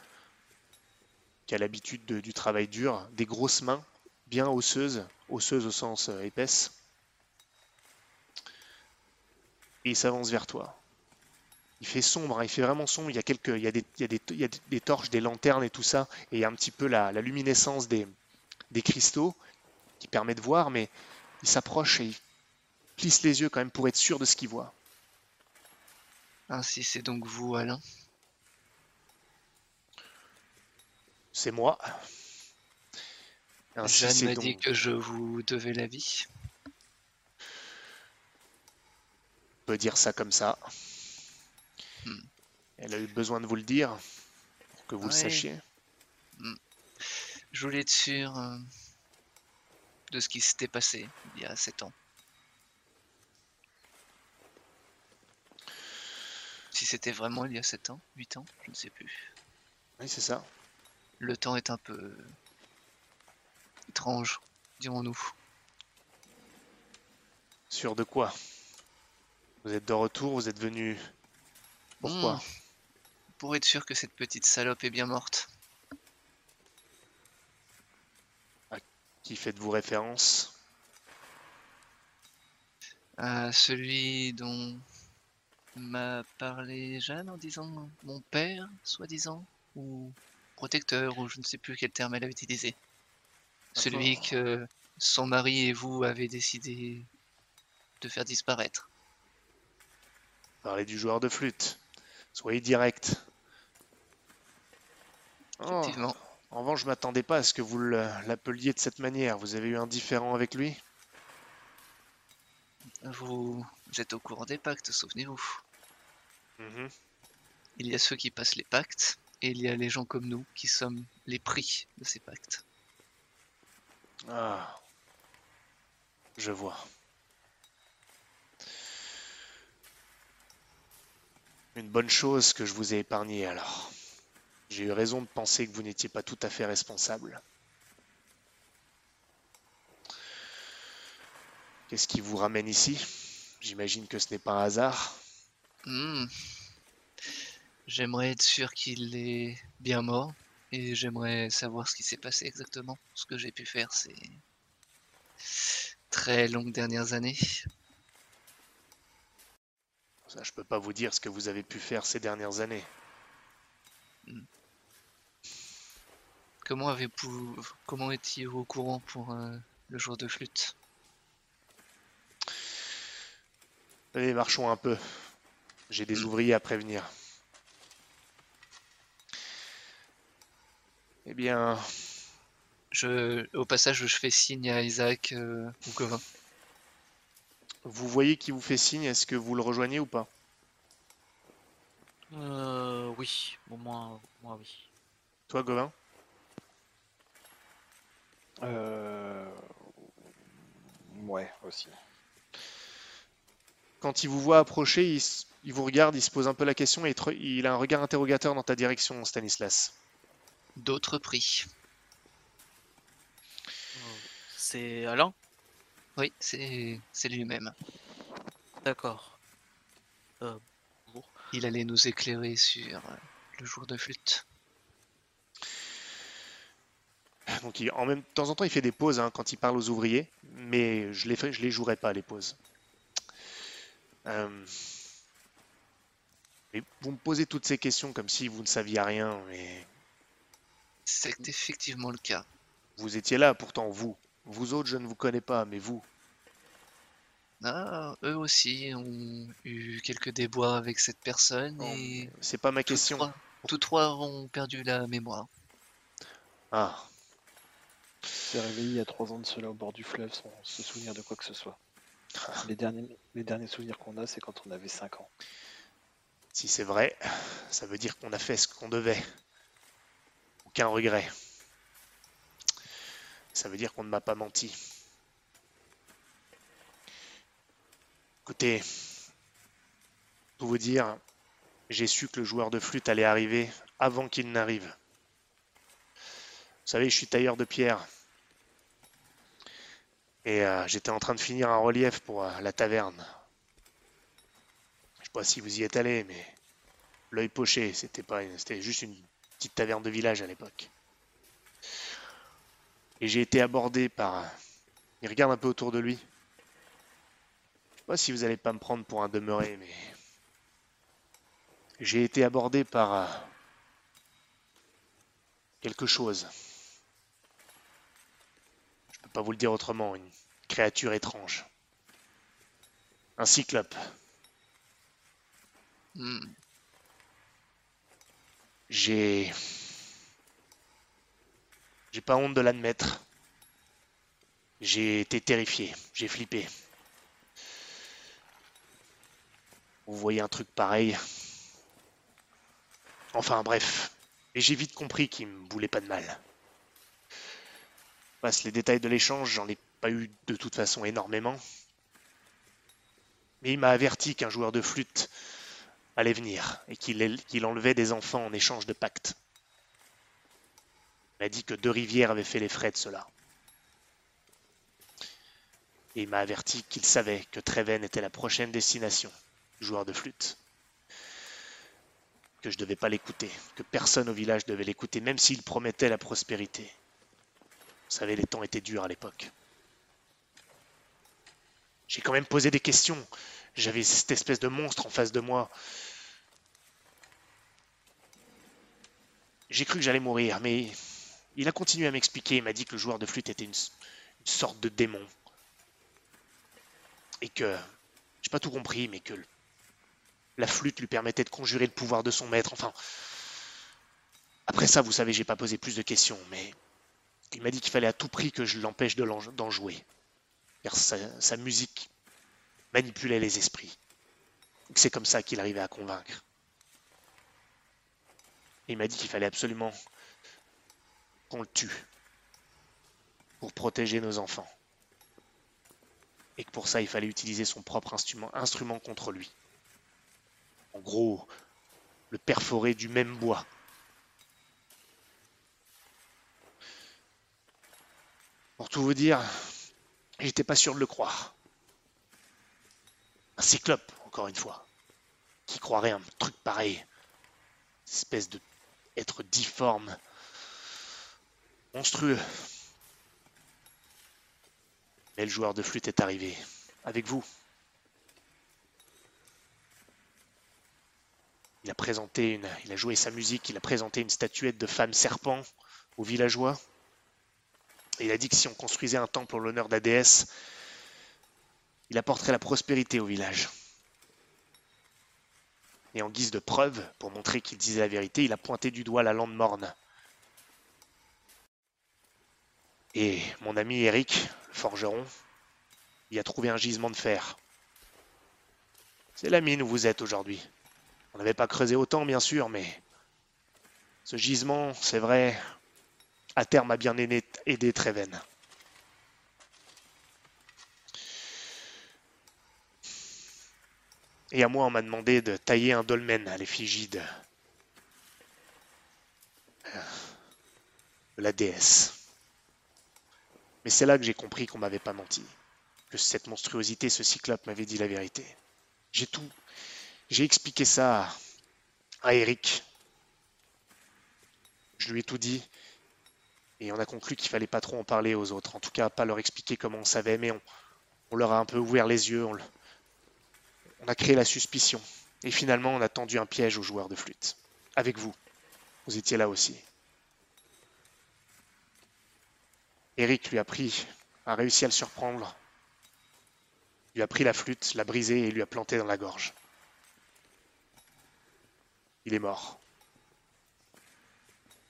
qui a l'habitude de- du travail dur, des grosses mains, bien osseuses, osseuses au sens euh, épaisse. Et il s'avance vers toi. Il fait sombre, hein, il fait vraiment sombre. Il y a, quelques, il des, il y a des- torches, des lanternes et tout ça. Et il y a un petit peu la, la luminescence des, des cristaux qui permet de voir, mais il s'approche et il plisse les yeux quand même pour être sûr de ce qu'il voit. Ainsi, c'est donc vous, Alain. C'est moi. Ainsi, Jeanne m'a donc- dit que je vous devais la vie. On peut dire ça comme ça. Hmm. Elle a eu besoin de vous le dire pour que vous le sachiez. Je voulais être sûr euh, de ce qui s'était passé il y a 7 ans. Si c'était vraiment il y a 7 ans, 8 ans, je ne sais plus. Oui, c'est ça. Le temps est un peu étrange, dirons-nous. Sûr de quoi? Vous êtes de retour, vous êtes venu. Pourquoi? Hmm. Pour être sûr que cette petite salope est bien morte. Qui faites-vous référence? À celui dont m'a parlé Jeanne en disant mon père, soi-disant, ou protecteur, ou je ne sais plus quel terme elle avait utilisé. Celui que son mari et vous avez décidé de faire disparaître. Parlez du joueur de flûte. Soyez direct. Oh, Effectivement. en revanche, je m'attendais pas à ce que vous l'appeliez de cette manière. Vous avez eu un différend avec lui? Vous êtes au courant des pactes, souvenez-vous. Mhm. Il y a ceux qui passent les pactes, et il y a les gens comme nous qui sommes les prix de ces pactes. Ah. Je vois. Une bonne chose que je vous ai épargné alors. J'ai eu raison de penser que vous n'étiez pas tout à fait responsable. Qu'est-ce qui vous ramène ici? J'imagine que ce n'est pas un hasard. Hmm. J'aimerais être sûr qu'il est bien mort et j'aimerais savoir ce qui s'est passé exactement. Ce que j'ai pu faire ces très longues dernières années. Ça, je peux pas vous dire ce que vous avez pu faire ces dernières années. Comment avez-vous, comment étiez-vous au courant pour euh, le jour de flûte? Allez, marchons un peu. J'ai des Hmm. ouvriers à prévenir. Eh bien, Je, au passage, je fais signe à Isaac euh, ou Gauvin. vous voyez qui vous fait signe, est-ce que vous le rejoignez ou pas? Euh, oui, au moins, moi oui. Toi, Gauvin? Euh... Ouais, aussi. Quand il vous voit approcher, il, s- il vous regarde, il se pose un peu la question et il, te re- il a un regard interrogateur dans ta direction, Stanislas. D'autres prix. C'est Alain? Oui, c'est c'est lui-même. D'accord. Euh. Il allait nous éclairer sur euh, le jour de flûte. Donc il- en même de temps en temps, il fait des pauses hein, quand il parle aux ouvriers, mais je les fais- je les jouerai pas les pauses. Euh, et vous me posez toutes ces questions comme si vous ne saviez rien, mais C'est effectivement le cas. vous étiez là pourtant vous. Vous autres, je ne vous connais pas, mais vous. Ah, eux aussi ont eu quelques déboires avec cette personne Non, et C'est pas ma tous question. trois, tous trois ont perdu la mémoire. Ah, s'est réveillé il y a trois ans de cela au bord du fleuve sans se souvenir de quoi que ce soit. Les derniers, les derniers souvenirs qu'on a, c'est quand on avait 5 ans. si c'est vrai, ça veut dire qu'on a fait ce qu'on devait. Aucun regret. Ça veut dire qu'on ne m'a pas menti. Écoutez, pour vous dire, j'ai su que le joueur de flûte allait arriver avant qu'il n'arrive. Vous savez, je suis tailleur de pierre. Et euh, j'étais en train de finir un relief pour euh, la taverne. Je sais pas si vous y êtes allé, mais l'œil poché, c'était pas, c'était juste une petite taverne de village à l'époque. Et j'ai été abordé par. Il regarde un peu autour de lui. Je sais pas si vous allez pas me prendre pour un demeuré, mais j'ai été abordé par euh, quelque chose. Je peux pas vous le dire autrement, une créature étrange. Un cyclope. Hmm, J'ai. J'ai pas honte de l'admettre. J'ai été terrifié, j'ai flippé. Vous voyez un truc pareil. Enfin bref. Et j'ai vite compris qu'il me voulait pas de mal. Passe les détails de l'échange, j'en ai pas eu de toute façon énormément. Mais il m'a averti qu'un joueur de flûte allait venir et qu'il enlevait des enfants en échange de pactes. Il m'a dit que Deux Rivières avait fait les frais de cela. Et il m'a averti qu'il savait que Treven était la prochaine destination joueur de flûte. Que je devais pas l'écouter, que personne au village devait l'écouter, même s'il promettait la prospérité. Vous savez, les temps étaient durs à l'époque. J'ai quand même posé des questions. J'avais cette espèce de monstre en face de moi. J'ai cru que j'allais mourir, mais il a continué à m'expliquer. Il m'a dit que le joueur de flûte était une, sorte de démon. Et que, j'ai pas tout compris, mais que la flûte lui permettait de conjurer le pouvoir de son maître. Enfin, après ça, vous savez, j'ai pas posé plus de questions, mais il m'a dit qu'il fallait à tout prix que je l'empêche d'en jouer. Car sa, musique manipulait les esprits. Et C'est comme ça qu'il arrivait à convaincre. Il m'a dit qu'il fallait absolument qu'on le tue pour protéger nos enfants. Et que pour ça, il fallait utiliser son propre instrument, instrument contre lui. En gros, le perforer du même bois. Pour tout vous dire, j'étais pas sûr de le croire. Un cyclope, encore une fois. Qui croirait un truc pareil Espèce de être difforme, monstrueux. Mais le joueur de flûte est arrivé. Avec vous. Il a présenté une. Il a joué sa musique, il a présenté une statuette de femme serpent aux villageois. Et il a dit que si on construisait un temple en l'honneur de la déesse, il apporterait la prospérité au village. Et en guise de preuve, pour montrer qu'il disait la vérité, il a pointé du doigt la lande morne. Et mon ami Eric, le forgeron, il a trouvé un gisement de fer. C'est la mine où vous êtes aujourd'hui. On n'avait pas creusé autant, bien sûr, mais ce gisement, c'est vrai, à terme a bien aidé, aidé Et à moi, on m'a demandé de tailler un dolmen à l'effigie de... de la déesse. Mais c'est là que j'ai compris qu'on m'avait pas menti, que cette monstruosité, ce cyclope m'avait dit la vérité. J'ai tout, j'ai expliqué ça à Eric. Je lui ai tout dit, et on a conclu qu'il fallait pas trop en parler aux autres. En tout cas, pas leur expliquer comment on savait, mais on, leur a un peu ouvert les yeux. A créé la suspicion. Et finalement, on a tendu un piège aux joueurs de flûte. Avec vous. Vous étiez là aussi. Eric lui a pris, a réussi à le surprendre. Lui a pris la flûte, l'a brisée et lui a planté dans la gorge. Il est mort.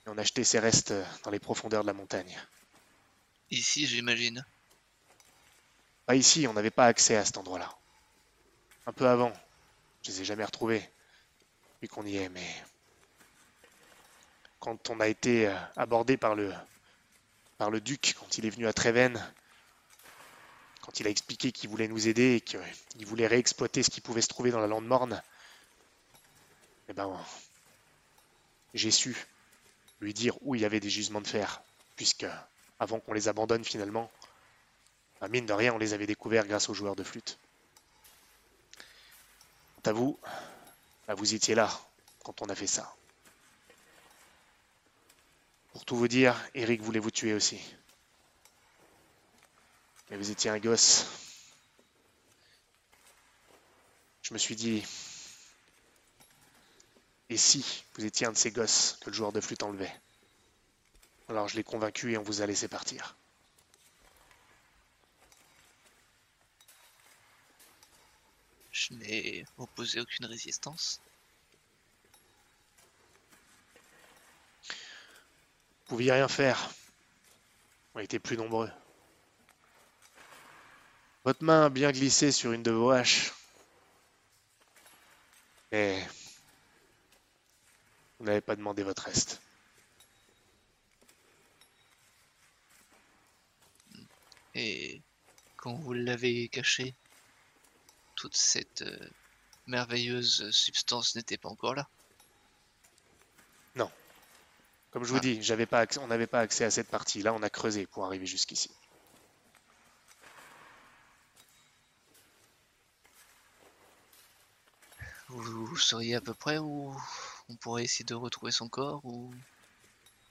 Et on a jeté ses restes dans les profondeurs de la montagne. Ici, j'imagine. Pas ici, on n'avait pas accès à cet endroit-là. Un peu avant. Je les ai jamais retrouvés. Vu qu'on y est, mais. Quand on a été euh, abordé par le. duc, quand il est venu à Treven, quand il a expliqué qu'il voulait nous aider et qu'il voulait réexploiter ce qui pouvait se trouver dans la lande morne, eh ben. J'ai su lui dire où il y avait des gisements de fer, puisque avant qu'on les abandonne finalement, bah, mine de rien, on les avait découverts grâce aux joueurs de flûte. Quant à vous, bah, vous étiez là quand on a fait ça. Pour tout vous dire, Eric voulait vous tuer aussi. Mais vous étiez un gosse. Je me suis dit, et si vous étiez un de ces gosses que le joueur de flûte enlevait? Alors je l'ai convaincu et on vous a laissé partir. Je n'ai opposé aucune résistance. Vous pouviez rien faire. On était plus nombreux. Votre main a bien glissé sur une de vos haches. Mais vous n'avez pas demandé votre reste. Et quand vous l'avez caché, toute cette euh, merveilleuse substance n'était pas encore là. Comme je vous Ah. dis, j'avais pas accès- on n'avait pas accès à cette partie. Là, on a creusé pour arriver jusqu'ici. Vous, vous sauriez à peu près où on pourrait essayer de retrouver son corps ou?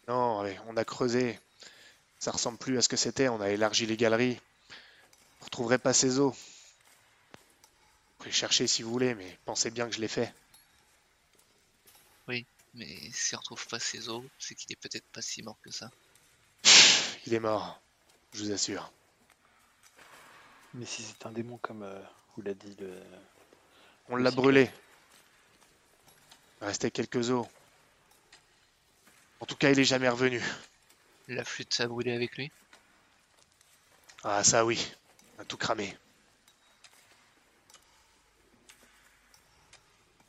Non, on a creusé. Ça ressemble plus à ce que c'était. On a élargi les galeries. Vous ne retrouverez pas ces os. Vous pouvez chercher si vous voulez, mais pensez bien que je l'ai fait. mais si on retrouve pas ses os, c'est qu'il est peut-être pas si mort que ça. Il est mort, je vous assure. Mais si c'est un démon comme euh, vous l'a dit le. On l'a brûlé. Il restait quelques os. En tout cas, il est jamais revenu. La flûte a brûlé avec lui? Ah, ça oui. On a tout cramé.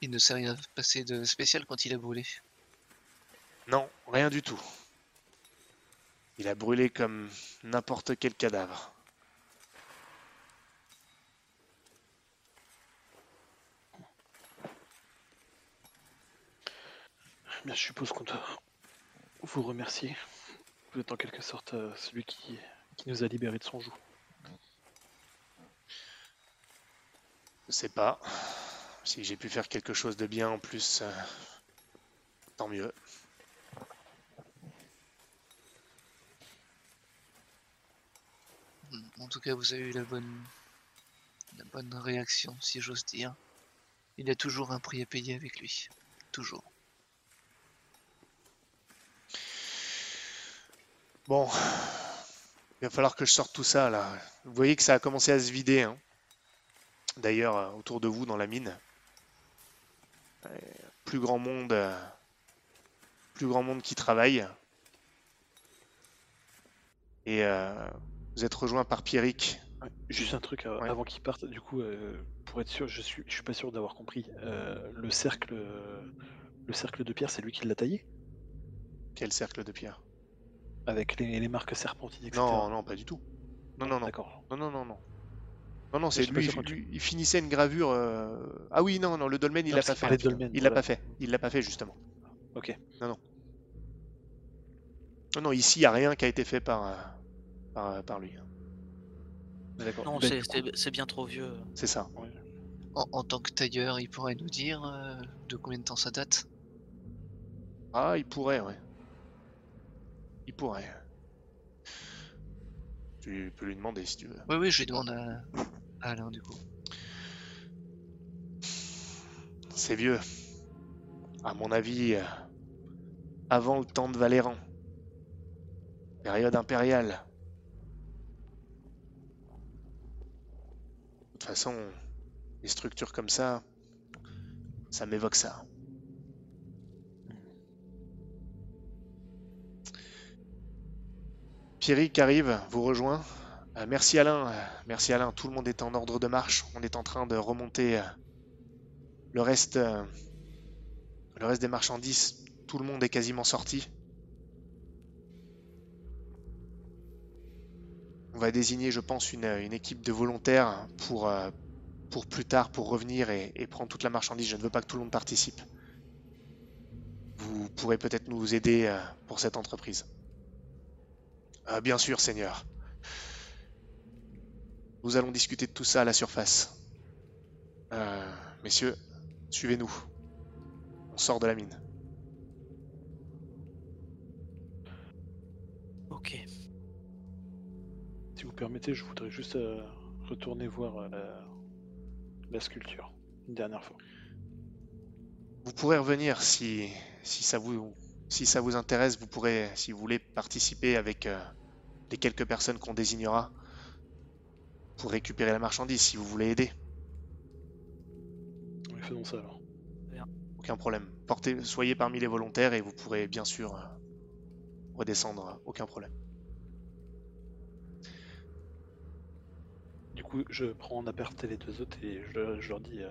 Il ne s'est rien passé de spécial quand il a brûlé. Non, rien du tout. Il a brûlé comme n'importe quel cadavre. Bien, je suppose qu'on doit vous remercier. Vous êtes en quelque sorte euh, celui qui, qui nous a libérés de son joug. Je sais pas. Si j'ai pu faire quelque chose de bien en plus, euh, tant mieux. En tout cas, vous avez eu la bonne, la bonne réaction, si j'ose dire. Il y a toujours un prix à payer avec lui. Toujours. Bon, il va falloir que je sorte tout ça là. Vous voyez que ça a commencé à se vider. hein. D'ailleurs, euh, autour de vous dans la mine, plus grand monde, euh, plus grand monde qui travaille. Et euh, vous êtes rejoint par Pierrick. Juste un truc euh, Ouais. avant qu'il parte, du coup, euh, pour être sûr, je suis, je suis pas sûr d'avoir compris. Euh, le cercle, le cercle de pierre, c'est lui qui l'a taillé? Quel cercle de pierre? Avec les, les marques serpentines, etc. Non, non, pas du tout. Non, non, non. D'accord. Non, non, non, non. Non, non, c'est lui, tu- il finissait une gravure. euh, Ah oui, non, non, le dolmen, il Non, l'a parce pas qu'il fait. parlait de putain. dolmen, Il l'a voilà. pas fait. Il l'a pas fait, justement. Ok. Non, non, ici, il n'y a rien qui a été fait par, euh, par, euh, par lui. D'accord. Non, Ben, c'est- du coup, c'est c'est bien trop vieux. C'est ça. En, en tant que tailleur, il pourrait nous dire euh, de combien de temps ça date? Ah, il pourrait, ouais. Il pourrait. Tu peux lui demander si tu veux. Oui, oui, je lui demande à, à Alain du coup. C'est vieux. À mon avis, euh, avant le temps de Valéran. Période impériale. De toute façon, les structures comme ça, ça m'évoque ça. Pierrick arrive, vous rejoint. Euh, merci Alain, euh, merci Alain. Tout le monde est en ordre de marche. On est en train de remonter euh, le reste, le reste des marchandises. Tout le monde est quasiment sorti. On va désigner, je pense, une, équipe de volontaires pour, plus tard, pour revenir et, prendre toute la marchandise. Je ne veux pas que tout le monde participe. Vous pourrez peut-être nous aider pour cette entreprise. Euh, bien sûr, Seigneur. Nous allons discuter de tout ça à la surface. Euh, messieurs, suivez-nous. On sort de la mine. Ok. Si vous permettez, je voudrais juste euh, retourner voir euh, la, la sculpture une dernière fois. Vous pourrez revenir si, si, ça, vous, si ça vous intéresse. Vous pourrez, si vous voulez, participer avec euh, les quelques personnes qu'on désignera pour récupérer la marchandise, si vous voulez aider. Oui, faisons ça alors. Aucun problème. Portez, soyez parmi les volontaires et vous pourrez bien sûr euh, redescendre. Aucun problème. Du coup, je prends en aparté les deux autres et je, leur- je leur dis euh,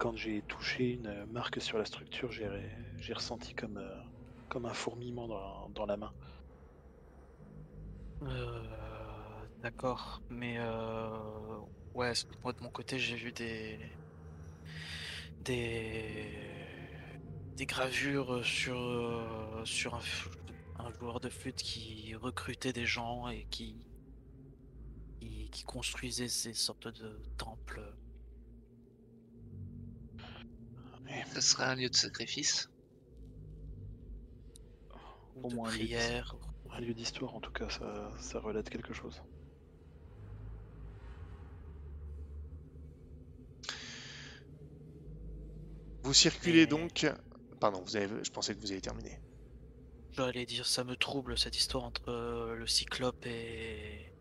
quand j'ai touché une marque sur la structure, j'ai ressenti comme, euh, comme un fourmillement dans, la main. Euh, D'accord, mais euh, ouais, moi de mon côté j'ai vu des des gravures sur un, joueur de flûte qui recrutait des gens et qui construisait ces sortes de temples. Ça serait un lieu de sacrifice. ou Au de moins un lieu de- prière. Un lieu d'histoire, en tout cas, ça, ça relate quelque chose. Vous circulez donc. Pardon, vous avez... je pensais que vous avez terminé. J'allais dire, ça me trouble cette histoire entre euh, le Cyclope et...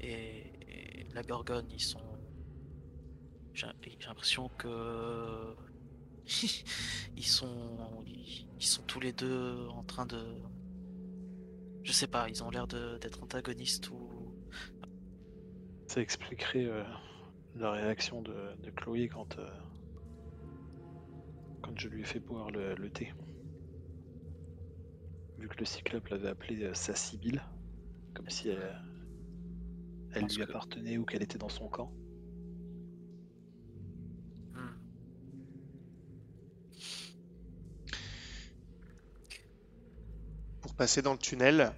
et et la Gorgone. Ils sont. J'ai l'impression que ils sont ils sont tous les deux en train de. Je sais pas, ils ont l'air de- d'être antagonistes ou. Ça expliquerait euh, la réaction de, de Chloé quand, euh, quand je lui ai fait boire le, le thé. Vu que le cyclope l'avait appelée euh, sa Sibylle, comme si elle, elle Parce lui que- appartenait ou qu'elle était dans son camp. Passer dans le tunnel,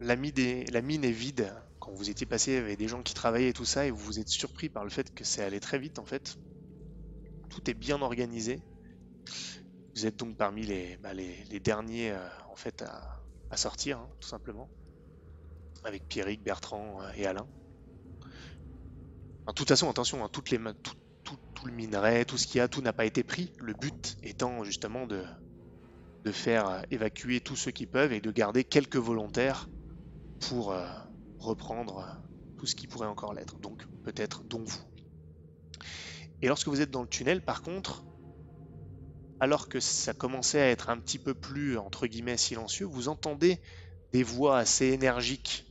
la mine est, vide. Quand vous étiez passé, il y avait des gens qui travaillaient et tout ça, et vous vous êtes surpris par le fait que c'est allé très vite en fait. Tout est bien organisé. Vous êtes donc parmi les, bah, derniers euh, en fait à, sortir, hein, tout simplement. Avec Pierrick, Bertrand euh, et Alain. En toute façon, attention, hein, tout le minerai, tout ce qu'il y a, tout n'a pas été pris. Le but étant justement de, de faire euh, évacuer tous ceux qui peuvent et de garder quelques volontaires pour euh, reprendre euh, tout ce qui pourrait encore l'être. Donc peut-être dont vous. Et lorsque vous êtes dans le tunnel, par contre, alors que ça commençait à être un petit peu plus entre guillemets silencieux, vous entendez des voix assez énergiques.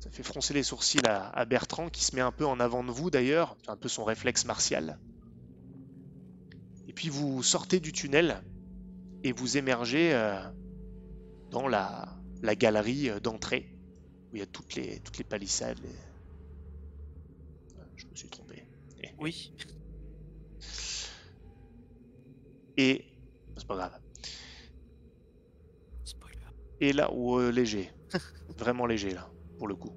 Ça fait froncer les sourcils à, Bertrand qui se met un peu en avant de vous d'ailleurs, un peu son réflexe martial. Et puis vous sortez du tunnel et vous émergez euh, dans la, la galerie euh, d'entrée où il y a toutes les, toutes les palissades. les- Je me suis trompé. Oui. Et c'est pas grave. Spoiler. Et là, ou euh, léger, vraiment léger là, pour le coup.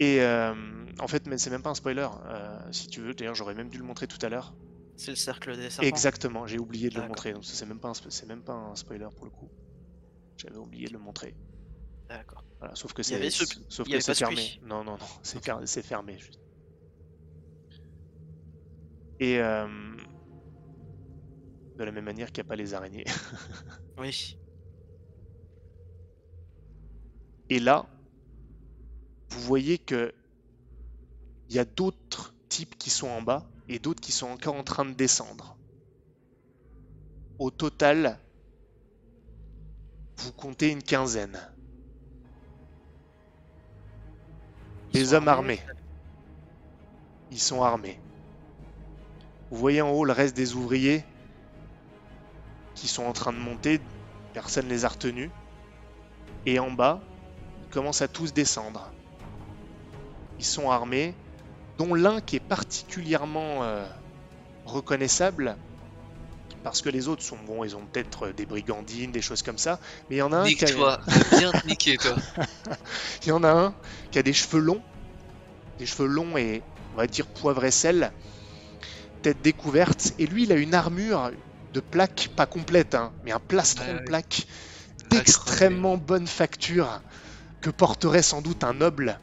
Et euh, en fait, mais c'est même pas un spoiler. euh, si tu veux, d'ailleurs, j'aurais même dû le montrer tout à l'heure. C'est le cercle des serpents. Exactement, j'ai oublié de le montrer. Donc c'est même pas un, même pas un spoiler pour le coup. J'avais oublié de le montrer. D'accord. Voilà, sauf que c'est ce- sauf que fermé. Non, non, non, c'est fermé. juste. Et euh, de la même manière qu'il n'y a pas les araignées. Oui. Et là, vous voyez que il y a d'autres types qui sont en bas et d'autres qui sont encore en train de descendre. Au total, vous comptez une quinzaine. Ils Des hommes armés. Ils sont armés. Vous voyez en haut le reste des ouvriers qui sont en train de monter. Personne ne les a retenus. Et en bas, ils commencent à tous descendre. Ils sont armés, dont l'un qui est particulièrement euh, reconnaissable, parce que les autres sont bons, ils ont peut-être des brigandines, des choses comme ça, mais il y en a un qui a, bien te niquer toi. il y en a un qui a des cheveux longs, des cheveux longs et on va dire poivre et sel, tête découverte, et lui il a une armure de plaques pas complète, hein, mais un plastron Ouais, de ouais. À d'extrêmement bonne facture que porterait sans doute un noble.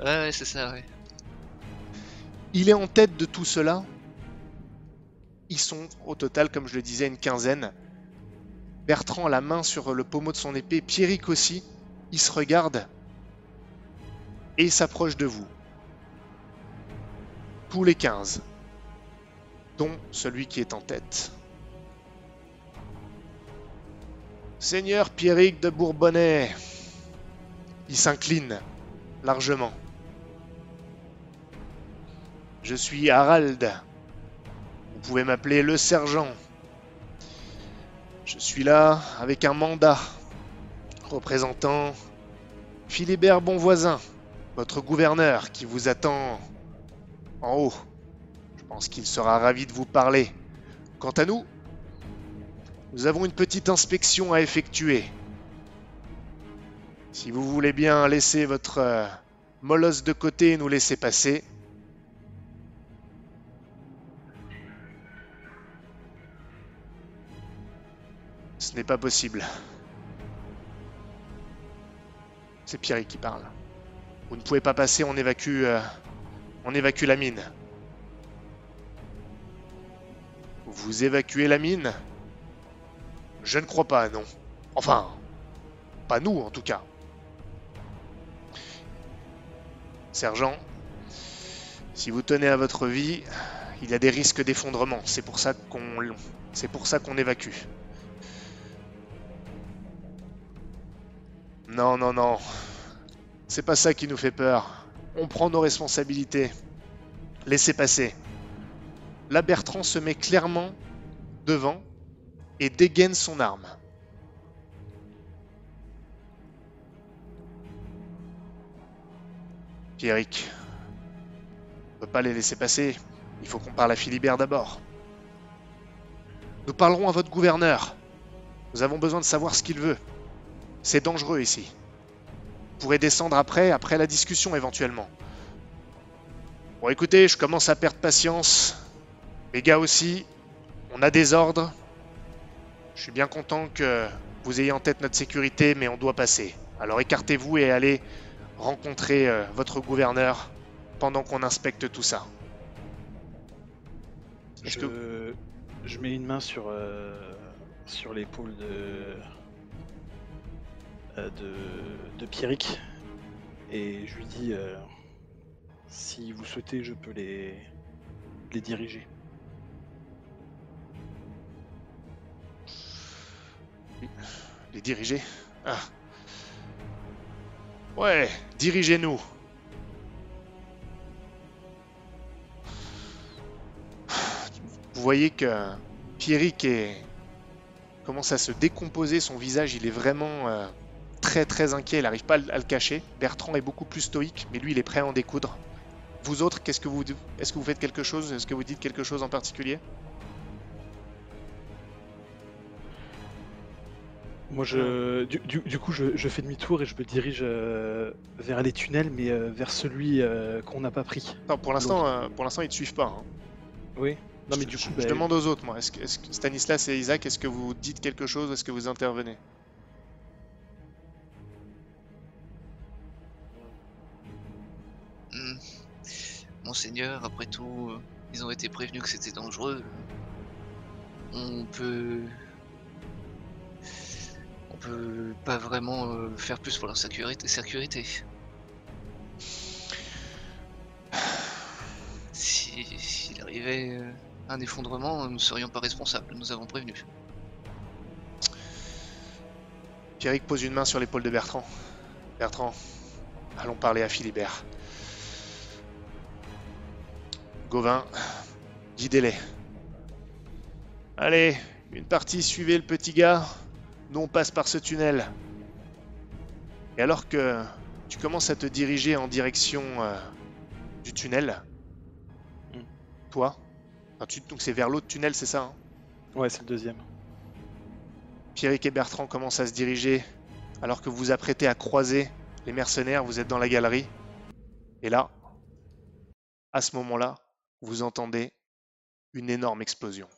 Ouais, ouais, c'est ça, ouais. Il est en tête de tout cela. Ils sont au total, comme je le disais, une quinzaine. Bertrand a la main sur le pommeau de son épée, Pierrick aussi. Il se regarde et il s'approche de vous. Tous les quinze, dont celui qui est en tête. Seigneur Pierrick de Bourbonnais, il s'incline largement. Je suis Harald. Vous pouvez m'appeler le sergent. Je suis là avec un mandat représentant Philibert Bonvoisin, votre gouverneur qui vous attend en haut. Je pense qu'il sera ravi de vous parler. Quant à nous, nous avons une petite inspection à effectuer. Si vous voulez bien laisser votre euh, molosse de côté et nous laisser passer, Ce n'est pas possible. C'est Pierre qui parle. Vous ne pouvez pas passer, on évacue, euh, on évacue la mine. Vous évacuez la mine? Je ne crois pas, non. Enfin, pas nous en tout cas. Sergent, si vous tenez à votre vie, il y a des risques d'effondrement. C'est pour ça qu'on, c'est pour ça qu'on évacue. Non, non, non. C'est pas ça qui nous fait peur. On prend nos responsabilités. Laissez passer. Là, Bertrand se met clairement devant et dégaine son arme. Pierrick, on peut pas les laisser passer. Il faut qu'on parle à Philibert d'abord. Nous parlerons à votre gouverneur. Nous avons besoin de savoir ce qu'il veut. C'est dangereux ici. Vous pourrez descendre après, après la discussion éventuellement. Bon écoutez, je commence à perdre patience. Les gars aussi, on a des ordres. Je suis bien content que vous ayez en tête notre sécurité, mais on doit passer. Alors écartez-vous et allez rencontrer euh, votre gouverneur pendant qu'on inspecte tout ça. Je, que- je mets une main sur, euh, sur l'épaule de, de, de Pierrick et je lui dis euh, si vous souhaitez, je peux les, les diriger. Les diriger? Ah. Ouais, dirigez-nous. Vous voyez que Pierrick est... commence à se décomposer, son visage il est vraiment euh, très très inquiet, il n'arrive pas à le- cacher. Bertrand est beaucoup plus stoïque, mais lui il est prêt à en découdre. Vous autres, qu'est-ce que vous est-ce que vous faites quelque chose? Est-ce que vous dites quelque chose en particulier? Moi, je, du, du- du coup, je, je fais demi-tour et je me dirige euh, vers les tunnels, mais euh, vers celui euh, qu'on n'a pas pris. Non, pour l'instant, pour l'instant ils te suivent pas. hein. Oui. Non, mais Je- du coup, je bah, demande aux autres, moi. Est-ce que, Stanislas et Isaac, est-ce que vous dites quelque chose? Est-ce que vous intervenez? Monseigneur, après tout, ils ont été prévenus que c'était dangereux. On peut. On peut pas vraiment euh, faire plus pour leur sécurité. sécurité. Si- S'il arrivait euh, un effondrement, nous ne serions pas responsables, nous avons prévenu. Pierrick pose une main sur l'épaule de Bertrand. Bertrand, allons parler à Philibert. Gauvin, guidez-les. Allez, une partie, suivez le petit gars. Nous, on passe par ce tunnel. Et alors que tu commences à te diriger en direction euh, du tunnel, Hmm. toi, enfin, tu- donc c'est vers l'autre tunnel, c'est ça hein? Ouais, c'est le deuxième. Pierrick et Bertrand commencent à se diriger alors que vous vous apprêtez à croiser les mercenaires, vous êtes dans la galerie. Et là, à ce moment-là, vous entendez une énorme explosion.